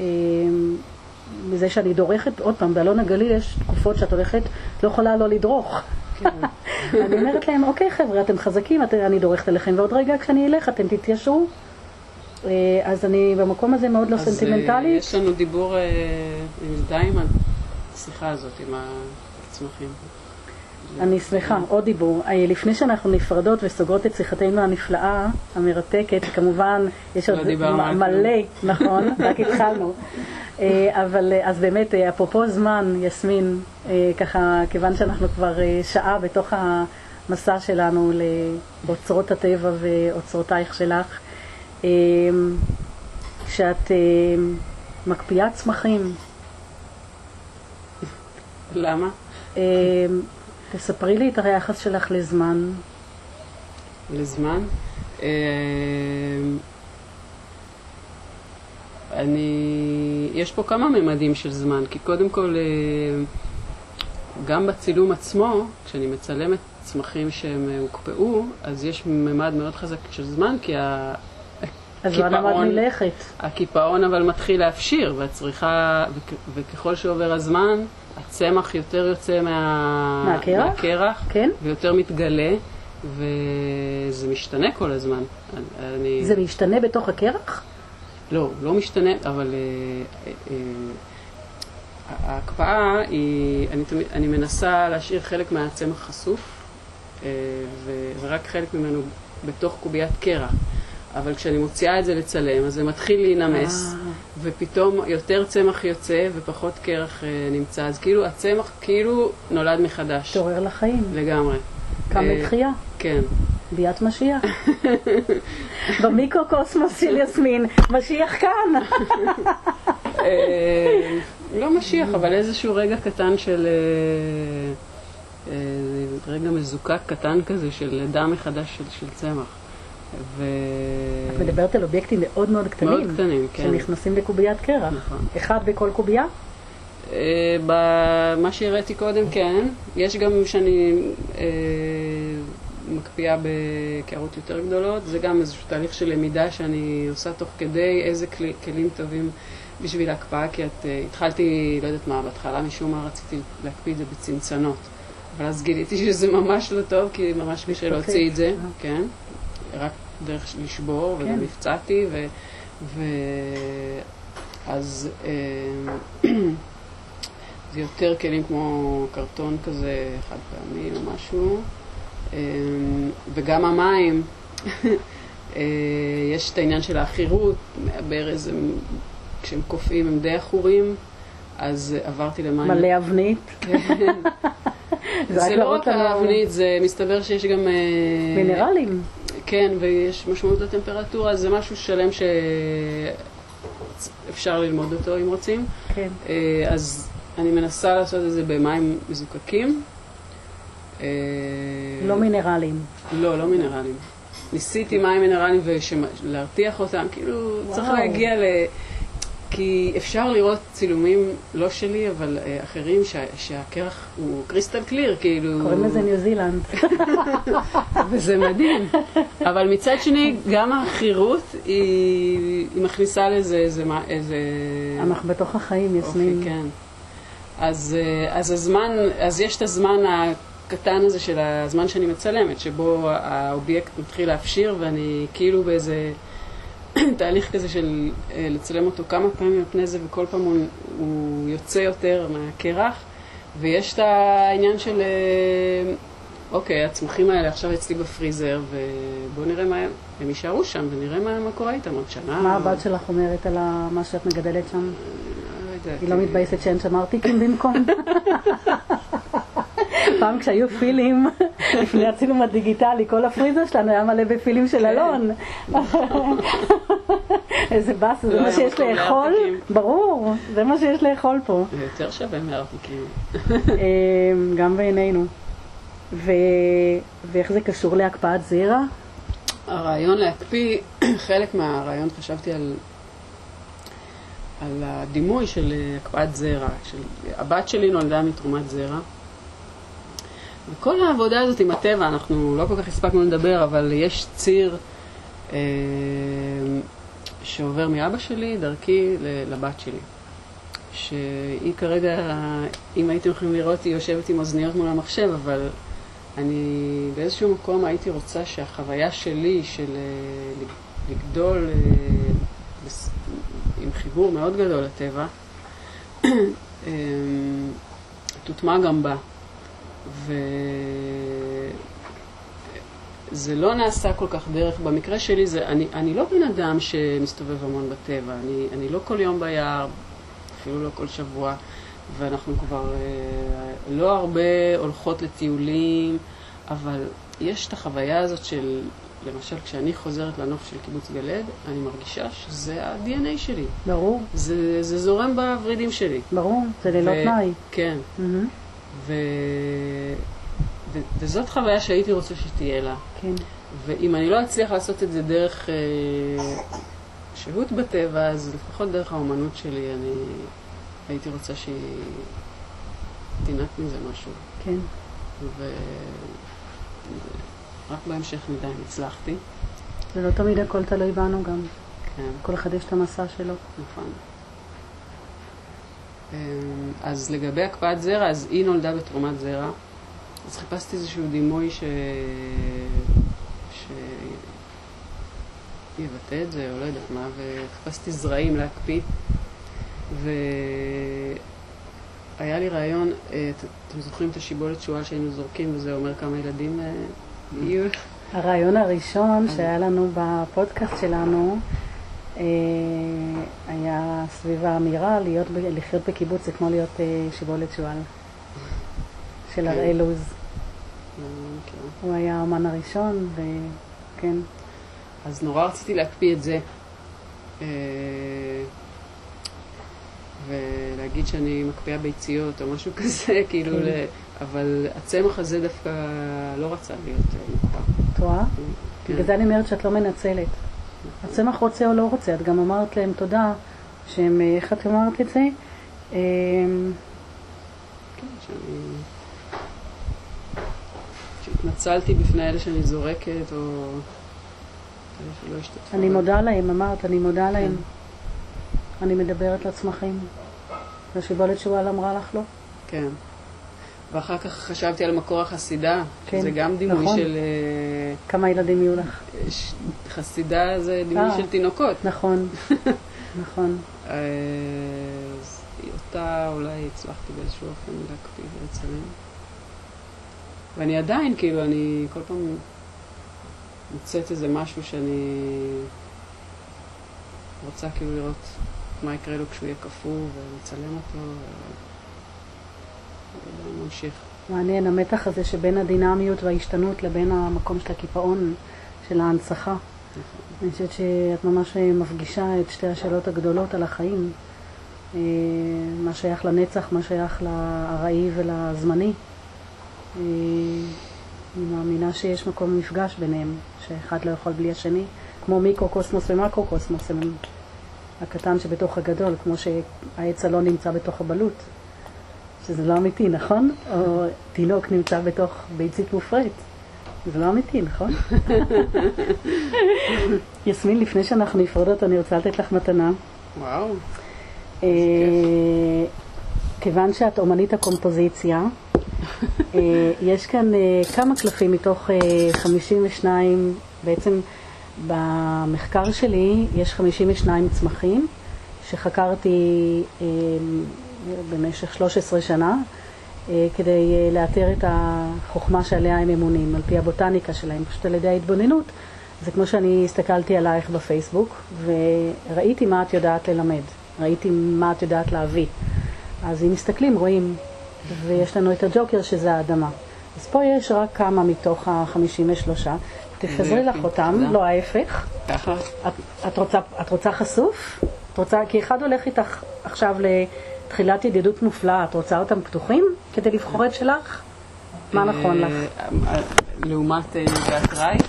Speaker 1: אה, מזה שאני דורכת. עוד פעם, באלון הגליל יש תקופות שאת הולכת, את לא יכולה לא לדרוך.
Speaker 2: כן.
Speaker 1: אני אומרת להם, אוקיי חבר'ה, אתם חזקים, את, אני דורכת עליכם, ועוד רגע כשאני אלך אתם תתיישרו. אה, אז אני במקום הזה מאוד לא
Speaker 2: אז, אה,
Speaker 1: סנטימנטלית.
Speaker 2: יש לנו דיבור אה, עם די עם השיחה הזאת, עם הצמחים.
Speaker 1: אני שמחה, עוד דיבור. אה, לפני שאנחנו נפרדות וסוגרות את שיחתנו הנפלאה, המרתקת, כמובן, יש
Speaker 2: לא
Speaker 1: עוד מלא, נכון, רק התחלנו. אה, אבל אה, אז באמת, אפרופו זמן, יסמין, ככה, כיוון שאנחנו כבר שעה בתוך המסע שלנו לאוצרות הטבע ואוצרותייך שלך, אה, מקפיאה צמחים,
Speaker 2: למה?
Speaker 1: תספרי לי את היחס שלך לזמן.
Speaker 2: לזמן. אה, אני, יש פה כמה ממדים של זמן, כי קודם כל, אה, גם בצילום עצמו, כשאני מצלמת צמחים שהם הוקפאו, אז יש ממד מאוד חזק של זמן, כי ה...
Speaker 1: אז לא למד מלכת.
Speaker 2: הקיפאון אבל מתחיל להפשיר, והצריכה, וכ- וככל שעובר הזמן, הצמח יותר יוצא מה...
Speaker 1: מהקרח?
Speaker 2: מהקרח
Speaker 1: כן?
Speaker 2: ויותר מתגלה, וזה משתנה כל הזמן. אני...
Speaker 1: זה משתנה בתוך הקרח?
Speaker 2: לא, לא משתנה, אבל אה, אה, אה, ההקפאה היא, אני, תמיד, אני מנסה להשאיר חלק מהצמח חשוף, אה, ורק חלק ממנו בתוך קוביית קרח. אבל כשאני מוציאה את זה לצלם, אז זה מתחיל להינמס,
Speaker 1: אה.
Speaker 2: ופתאום יותר צמח יוצא ופחות קרח אה, נמצא. אז כאילו הצמח כאילו נולד מחדש.
Speaker 1: תעורר לחיים.
Speaker 2: לגמרי.
Speaker 1: קם
Speaker 2: אה,
Speaker 1: לתחייה.
Speaker 2: כן.
Speaker 1: ביאת משיח. במיקרוקוסמוס של יסמין, משיח כאן.
Speaker 2: אה, לא משיח, אבל איזשהו רגע קטן של... רגע מזוקק קטן כזה של לידה מחדש של, של צמח. ו...
Speaker 1: את מדברת על אובייקטים מאוד מאוד קטנים.
Speaker 2: מאוד קטנים, כן.
Speaker 1: שנכנסים לקוביית קרח.
Speaker 2: נכון.
Speaker 1: אחד בכל קובייה?
Speaker 2: אה, במה שהראיתי קודם, כן. יש גם שאני אה, מקפיאה בקערות יותר גדולות. זה גם איזשהו תהליך של למידה שאני עושה תוך כדי איזה כלי, כלים טובים בשביל ההקפאה, כי את, אה, התחלתי, לא יודעת מה, בהתחלה משום מה רציתי להקפיא את זה בצנצנות. אבל אז גיליתי שזה ממש לא טוב, כי ממש קשה להוציא את זה,
Speaker 1: אה.
Speaker 2: כן. רק דרך לשבור,
Speaker 1: כן.
Speaker 2: וגם נפצעתי, ו... ו... אז אה, זה יותר כלים כמו קרטון כזה חד פעמי או משהו. אה, וגם המים, אה, יש את העניין של העכירות, ברז, הם- כשהם קופאים הם די עכורים, אז עברתי למים.
Speaker 1: מלא אבנית. זה
Speaker 2: זה לא רק האבנית, זה מסתבר שיש גם... אה,
Speaker 1: מינרלים.
Speaker 2: כן, ויש משמעות לטמפרטורה, זה משהו שלם שאפשר ללמוד אותו אם רוצים.
Speaker 1: כן.
Speaker 2: אה, אז אני מנסה לעשות את זה במים מזוקקים. אה,
Speaker 1: לא מינרלים.
Speaker 2: לא, לא מינרלים. ניסיתי מים מינרליים ולהרתיח אותם, כאילו צריך
Speaker 1: וואו.
Speaker 2: להגיע ל... כי אפשר לראות צילומים, לא שלי, אבל אה, אחרים, שה, שהקרח הוא crystal clear, כאילו...
Speaker 1: קוראים לזה ניו זילנד.
Speaker 2: וזה מדהים. אבל מצד שני, גם החירות היא, היא מכניסה לזה איזה... איזה
Speaker 1: אנחנו בתוך החיים, יסמין.
Speaker 2: אוקיי, כן. אז, אה, אז הזמן, אז יש את הזמן הקטן הזה של הזמן שאני מצלמת, שבו האובייקט מתחיל להפשיר ואני כאילו באיזה תהליך כזה של אה, לצלם אותו כמה פעמים על פני זה וכל פעם הוא, הוא יוצא יותר מהקרח. ויש את העניין של אה, אוקיי, הצמחים האלה עכשיו אצלי בפריזר, ובואו נראה מה הם, הם יישארו שם, ונראה מה, מה קורה איתם עוד שנה.
Speaker 1: מה הבת שלך אומרת על מה שאת מגדלת שם?
Speaker 2: לא יודעת.
Speaker 1: היא לא מתבאסת שאין שם ארטיקים במקום? פעם כשהיו פילים, לפני הצילום הדיגיטלי, כל הפריזר שלנו היה מלא בפילים של אלון. איזה באס, זה
Speaker 2: לא
Speaker 1: מה שיש לאכול? ברור, זה מה שיש לאכול פה.
Speaker 2: זה יותר שווה מארטיקים.
Speaker 1: אה, גם בעינינו. ואיך זה קשור להקפאת זרע?
Speaker 2: הרעיון להקפיא, חלק מהרעיון חשבתי על, על הדימוי של אה, הקפאת זרע. של, הבת שלי נולדה מתרומת זרע. וכל העבודה הזאת עם הטבע, אנחנו לא כל כך הספקנו לדבר, אבל יש ציר אה, שעובר מאבא שלי דרכי לבת שלי. שהיא כרגע, אם הייתם יכולים לראות, היא יושבת עם אוזניות מול המחשב, אבל אני באיזשהו מקום הייתי רוצה שהחוויה שלי של אה, לגדול אה, עם חיבור מאוד גדול לטבע, אה, תוטמע גם בה. וזה לא נעשה כל כך דרך, במקרה שלי זה, אני, אני לא בן אדם שמסתובב המון בטבע, אני, אני לא כל יום ביער, אפילו לא כל שבוע, ואנחנו כבר אה, לא הרבה הולכות לטיולים, אבל יש את החוויה הזאת של, למשל, כשאני חוזרת לנוף של קיבוץ גלעד, אני מרגישה שזה ה-DNA שלי.
Speaker 1: ברור,
Speaker 2: זה, זה זורם בוורידים שלי.
Speaker 1: ברור, זה ללא
Speaker 2: ו-
Speaker 1: תנאי.
Speaker 2: כן.
Speaker 1: מהמם,
Speaker 2: ו... ו... וזאת חוויה שהייתי רוצה שתהיה לה.
Speaker 1: כן.
Speaker 2: ואם אני לא אצליח לעשות את זה דרך אה, שהות בטבע, אז לפחות דרך האומנות שלי, אני הייתי רוצה שהיא תינק מזה משהו.
Speaker 1: כן.
Speaker 2: ורק בהמשך נדע אם הצלחתי.
Speaker 1: זה לא תמיד הכל תלוי בנו גם.
Speaker 2: כן,
Speaker 1: כל אחד יש את המסע שלו.
Speaker 2: נכון. אמ, אז לגבי הקפאת זרע, אז היא נולדה בתרומת זרע. אז חיפשתי איזשהו דימוי ש... ש... יבטא את זה, או לא יודעת מה, וחיפשתי זרעים להקפיא. והיה לי רעיון, אה, את- אתם זוכרים את השיבולת שועל שהיינו זורקים, וזה אומר כמה ילדים אה, יהיו?
Speaker 1: הרעיון הראשון שהיה לנו בפודקאסט שלנו היה סביב האמירה להיות, לחיות בקיבוץ זה כמו להיות אה, שיבולת שועל של הראל לוז.
Speaker 2: לא מכירה.
Speaker 1: הוא היה האמן הראשון, וכן,
Speaker 2: אז נורא רציתי להקפיא את זה. אה, ולהגיד שאני מקפיאה ביציות או משהו כזה, כאילו,
Speaker 1: כן.
Speaker 2: ל... אבל הצמח הזה דווקא לא רצה להיות אה, מוקפא.
Speaker 1: את רואה?
Speaker 2: כן.
Speaker 1: בגלל זה אני אומרת שאת לא מנצלת. הצמח רוצה או לא רוצה, את גם אמרת להם תודה, שהם, אה, איך את אמרת את זה? אה,
Speaker 2: כן, שאני... שהתנצלתי בפני אלה שאני זורקת, או...
Speaker 1: אני מודה להם, אמרת, אני מודה להם. אני מדברת לצמחים. והשיבולת שועל אמרה לך לא?
Speaker 2: כן. ואחר כך חשבתי על מקור החסידה,
Speaker 1: כן,
Speaker 2: זה גם דימוי
Speaker 1: נכון.
Speaker 2: של... אה,
Speaker 1: כמה ילדים יהיו לך?
Speaker 2: ש- חסידה זה דימוי
Speaker 1: אה.
Speaker 2: של תינוקות.
Speaker 1: נכון, נכון.
Speaker 2: אז אותה אולי הצלחתי באיזשהו אופן להקפיא ולצלם. ואני עדיין, כאילו, אני כל פעם מוצאת איזה משהו שאני רוצה כאילו לראות מה יקרה לו כשהוא יהיה קפוא ולצלם אותו. ו... ממשיך.
Speaker 1: מעניין המתח הזה שבין הדינמיות וההשתנות לבין המקום של הקיפאון, של ההנצחה. אני חושבת שאת ממש מפגישה את שתי השאלות הגדולות על החיים. אה, מה שייך לנצח, מה שייך לארעי ולזמני. אה, אני מאמינה שיש מקום מפגש ביניהם, שאחד לא יכול בלי השני, כמו מיקרוקוסמוס ומקרוקוסמוס, הקטן שבתוך הגדול, כמו שהעץ הלא נמצא בתוך הבלוט. שזה לא אמיתי, נכון? או תינוק נמצא בתוך ביצית מופרית. זה לא אמיתי, נכון? יסמין, לפני שאנחנו נפרדות, אני רוצה לתת לך מתנה.
Speaker 2: וואו,
Speaker 1: אה, כיוון שאת אומנית הקומפוזיציה, אה, יש כאן אה, כמה קלפים מתוך אה, 52, בעצם במחקר שלי יש 52 צמחים שחקרתי אה, במשך 13 שנה. אה, כדי אה, לאתר את החוכמה שעליה הם אמונים, על פי הבוטניקה שלהם, פשוט על ידי ההתבוננות. זה כמו שאני הסתכלתי עלייך בפייסבוק, וראיתי מה את יודעת ללמד, ראיתי מה את יודעת להביא. אז אם מסתכלים רואים, ויש לנו את הג'וקר שזה האדמה. אז פה יש רק כמה מתוך ה-53, תפזרי לך אותם. לא ההפך.
Speaker 2: ככה?
Speaker 1: את, את, רוצה, את רוצה חשוף? את רוצה, כי אחד הולך איתך עכשיו לתחילת ידידות מופלאה, את רוצה אותם פתוחים כדי לבחור את שלך? מה נכון לך?
Speaker 2: אה, אה, לעומת אה, נפגעת רייך?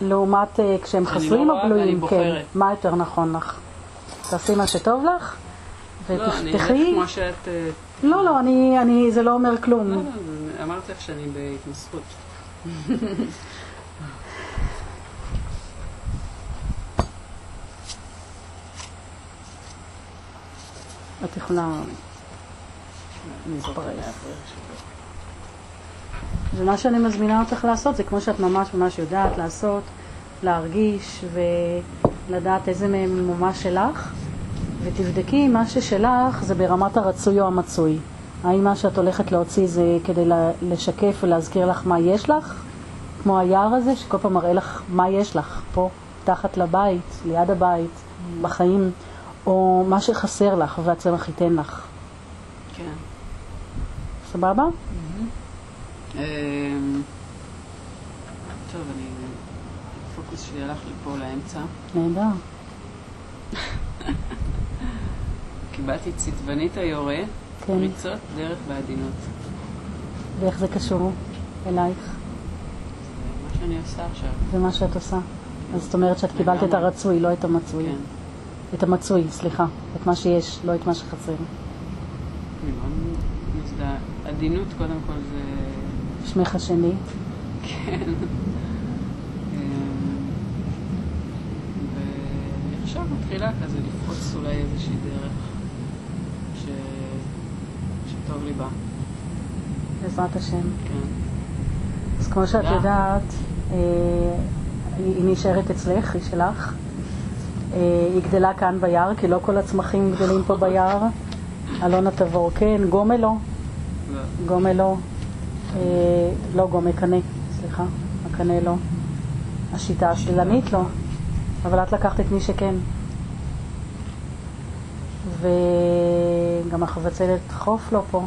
Speaker 1: לעומת אה, כשהם חסויים
Speaker 2: לא
Speaker 1: או גלויים? כן. מה יותר נכון לך? תעשי מה שטוב לך?
Speaker 2: לא, אני אלך
Speaker 1: ותפתחי?
Speaker 2: כמו שאת... אה,
Speaker 1: לא, לא, אני, אני, זה לא אומר
Speaker 2: לא,
Speaker 1: כלום.
Speaker 2: לא, אמרתי לך שאני בהתמסכות.
Speaker 1: את יכולה להתפרס. ומה שאני מזמינה אותך לעשות זה כמו שאת ממש ממש יודעת לעשות, להרגיש ולדעת איזה מהם ממש שלך, ותבדקי מה ששלך זה ברמת הרצוי או המצוי. האם מה שאת הולכת להוציא זה כדי לשקף ולהזכיר לך מה יש לך, כמו היער הזה שכל פעם מראה לך מה יש לך פה, תחת לבית, ליד הבית, בחיים, או מה שחסר לך והצמח ייתן לך.
Speaker 2: כן.
Speaker 1: סבבה?
Speaker 2: אמ, טוב, אני... הפוקוס שלי הלך לי פה לאמצע.
Speaker 1: נהדר.
Speaker 2: קיבלתי צטבנית היורה,
Speaker 1: כן.
Speaker 2: פריצות דרך בעדינות.
Speaker 1: ואיך זה קשור אלייך
Speaker 2: זה מה שאני עושה עכשיו.
Speaker 1: ומה שאת עושה? אז זאת אומרת שאת קיבלת את. הרצוי, לא את המצוי.
Speaker 2: כן.
Speaker 1: את המצוי, סליחה. את מה שיש, לא את מה שחסר.
Speaker 2: אני מאוד מזדהה. עדינות קודם כל זה...
Speaker 1: שמך השני.
Speaker 2: כן. אמ, ואני עכשיו מתחילה כזה לפרוץ אולי איזושהי דרך ש... שטוב לי בה.
Speaker 1: בעזרת השם.
Speaker 2: כן.
Speaker 1: אז כמו שאת. יודעת, אה, היא נשארת אצלך, היא שלך. אה, היא גדלה כאן ביער, כי לא כל הצמחים גדלים פה ביער. אלונה תבור, כן, גומה לא. גומה לא. אה, לא גומה, קנה, סליחה. הקנה לא. השיטה השלילנית לא. אבל את לקחת את מי שכן. וגם החבצלת חוף לא פה.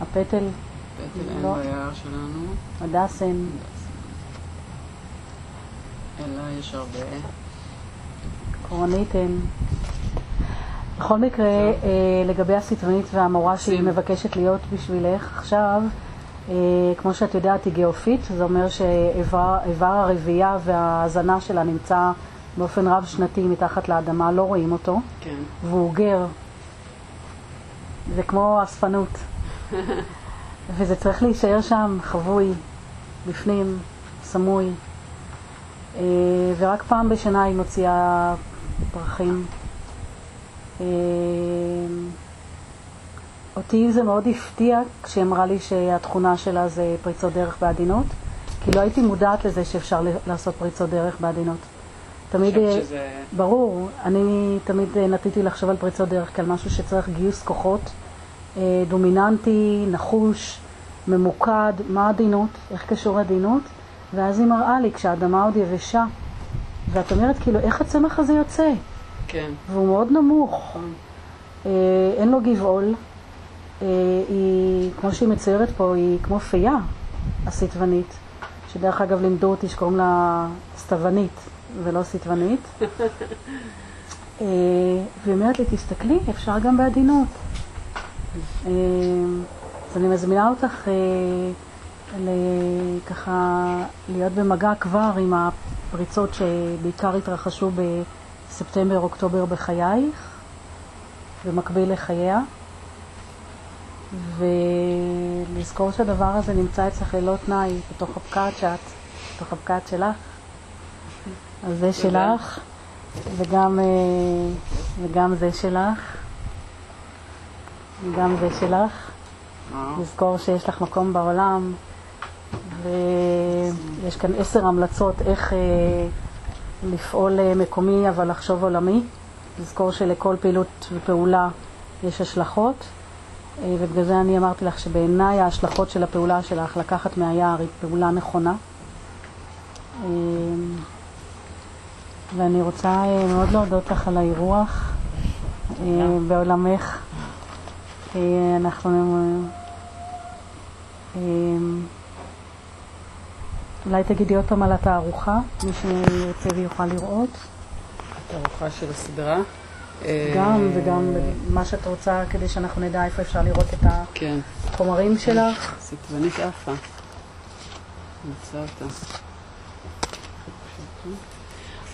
Speaker 1: הפטל,
Speaker 2: פטל אין
Speaker 1: לא.
Speaker 2: ביער שלנו.
Speaker 1: הדסן.
Speaker 2: אלא יש הרבה.
Speaker 1: קורנית אין. בכל מקרה, אה, לגבי הסטרנית והמורה שהיא
Speaker 2: שים.
Speaker 1: מבקשת להיות בשבילך עכשיו, אה, כמו שאת יודעת, היא גיאופית, זה אומר שאיבר הרבייה וההזנה שלה נמצא באופן רב שנתי מתחת לאדמה, לא רואים אותו,
Speaker 2: כן.
Speaker 1: והוא גר. זה כמו אספנות. וזה צריך להישאר שם, חבוי, בפנים, סמוי. אה, ורק פעם בשנה היא מוציאה פרחים. אה, אותי זה מאוד הפתיע כשהיא אמרה לי שהתכונה שלה זה פריצות דרך בעדינות, כי לא הייתי מודעת לזה שאפשר לעשות פריצות דרך בעדינות. תמיד, אה,
Speaker 2: שזה...
Speaker 1: ברור, אני תמיד אה, נטיתי לחשוב על פריצות דרך כעל משהו שצריך גיוס כוחות, אה, דומיננטי, נחוש, ממוקד, מה עדינות, איך קשור עדינות, ואז היא מראה לי כשהאדמה עוד יבשה, ואת אומרת כאילו, איך הצמח הזה יוצא?
Speaker 2: כן.
Speaker 1: והוא מאוד נמוך, אה, אין לו גבעול, אה, היא, כמו שהיא מצוירת פה, היא כמו פייה, הסטבנית, שדרך אגב לימדו אותי שקוראים לה סתוונית ולא סטבנית. אה, והיא אומרת לי, תסתכלי, אפשר גם בעדינות. אה, אז אני מזמינה אותך אה, ל- ככה להיות במגע כבר עם הפריצות שבעיקר התרחשו בספטמבר-אוקטובר בחייך, במקביל לחייה, ולזכור שהדבר הזה נמצא אצלך ללא תנאי, בתוך הפקעת שאת, בתוך הפקעת שלך. אז זה. שלך, וגם, אה, וגם זה שלך, וגם זה שלך.
Speaker 2: וואו.
Speaker 1: לזכור שיש לך מקום בעולם, ויש כאן עשר המלצות איך אה, לפעול אה, מקומי אבל לחשוב עולמי. לזכור שלכל פעילות ופעולה יש השלכות, אה, ובגלל זה אני אמרתי לך שבעיניי ההשלכות של הפעולה שלך לקחת מהיער היא פעולה נכונה. אה, ואני רוצה מאוד להודות לך על האירוח בעולמך. אנחנו... אה, אולי תגידי עוד פעם על התערוכה, מי שירצה ויוכל לראות.
Speaker 2: תערוכה של הסדרה.
Speaker 1: גם וגם מה שאת רוצה, כדי שאנחנו נדע איפה אפשר לראות את
Speaker 2: כן,
Speaker 1: החומרים שלך.
Speaker 2: סיטבנית עפה. נמצא אותה.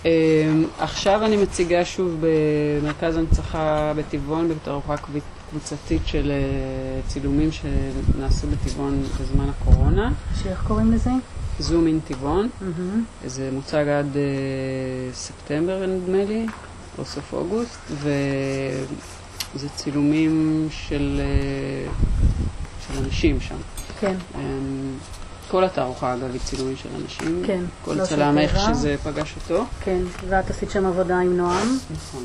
Speaker 2: אמ, עכשיו אני מציגה שוב במרכז הנצחה בטבעון, בתערוכה קב- קבוצתית של אה, צילומים שנעשו בטבעון בזמן הקורונה.
Speaker 1: שאיך קוראים לזה?
Speaker 2: זום אין טבעון. זה מוצג עד אה, ספטמבר נדמה לי, או סוף אוגוסט, וזה צילומים של, אה, של אנשים שם.
Speaker 1: כן,
Speaker 2: אמ, כל התערוכה אגב היא צילומים של אנשים.
Speaker 1: כן.
Speaker 2: כל
Speaker 1: לא
Speaker 2: צלם איך. שזה פגש אותו.
Speaker 1: כן. ואת עשית שם עבודה עם נועם.
Speaker 2: נכון.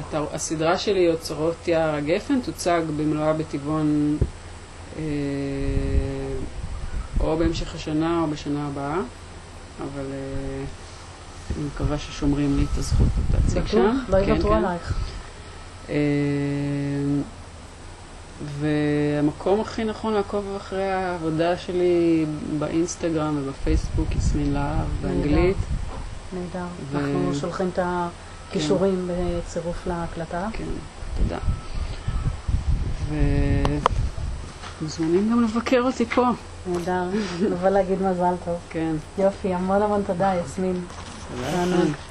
Speaker 2: התר- הסדרה שלי, אוצרות יער הגפן, תוצג במלואה בטבעון או בהמשך השנה או בשנה הבאה, אבל אה, אני מקווה ששומרים לי את הזכות להציג שם.
Speaker 1: בטוח? לא
Speaker 2: כן,
Speaker 1: יוותרו
Speaker 2: כן.
Speaker 1: עלייך.
Speaker 2: אה, והמקום הכי נכון לעקוב אחרי העבודה שלי באינסטגרם ובפייסבוק, יסמין להב, באנגלית.
Speaker 1: נהדר.
Speaker 2: ו-
Speaker 1: אנחנו שולחים את הכישורים בצירוף להקלטה.
Speaker 2: כן, תודה. ומוזמנים גם לבקר אותי פה.
Speaker 1: נהדר. נבוא להגיד מזל טוב.
Speaker 2: כן,
Speaker 1: יופי, המון המון תודה, יסמין.
Speaker 2: תודה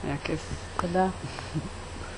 Speaker 2: היה כיף.
Speaker 1: תודה.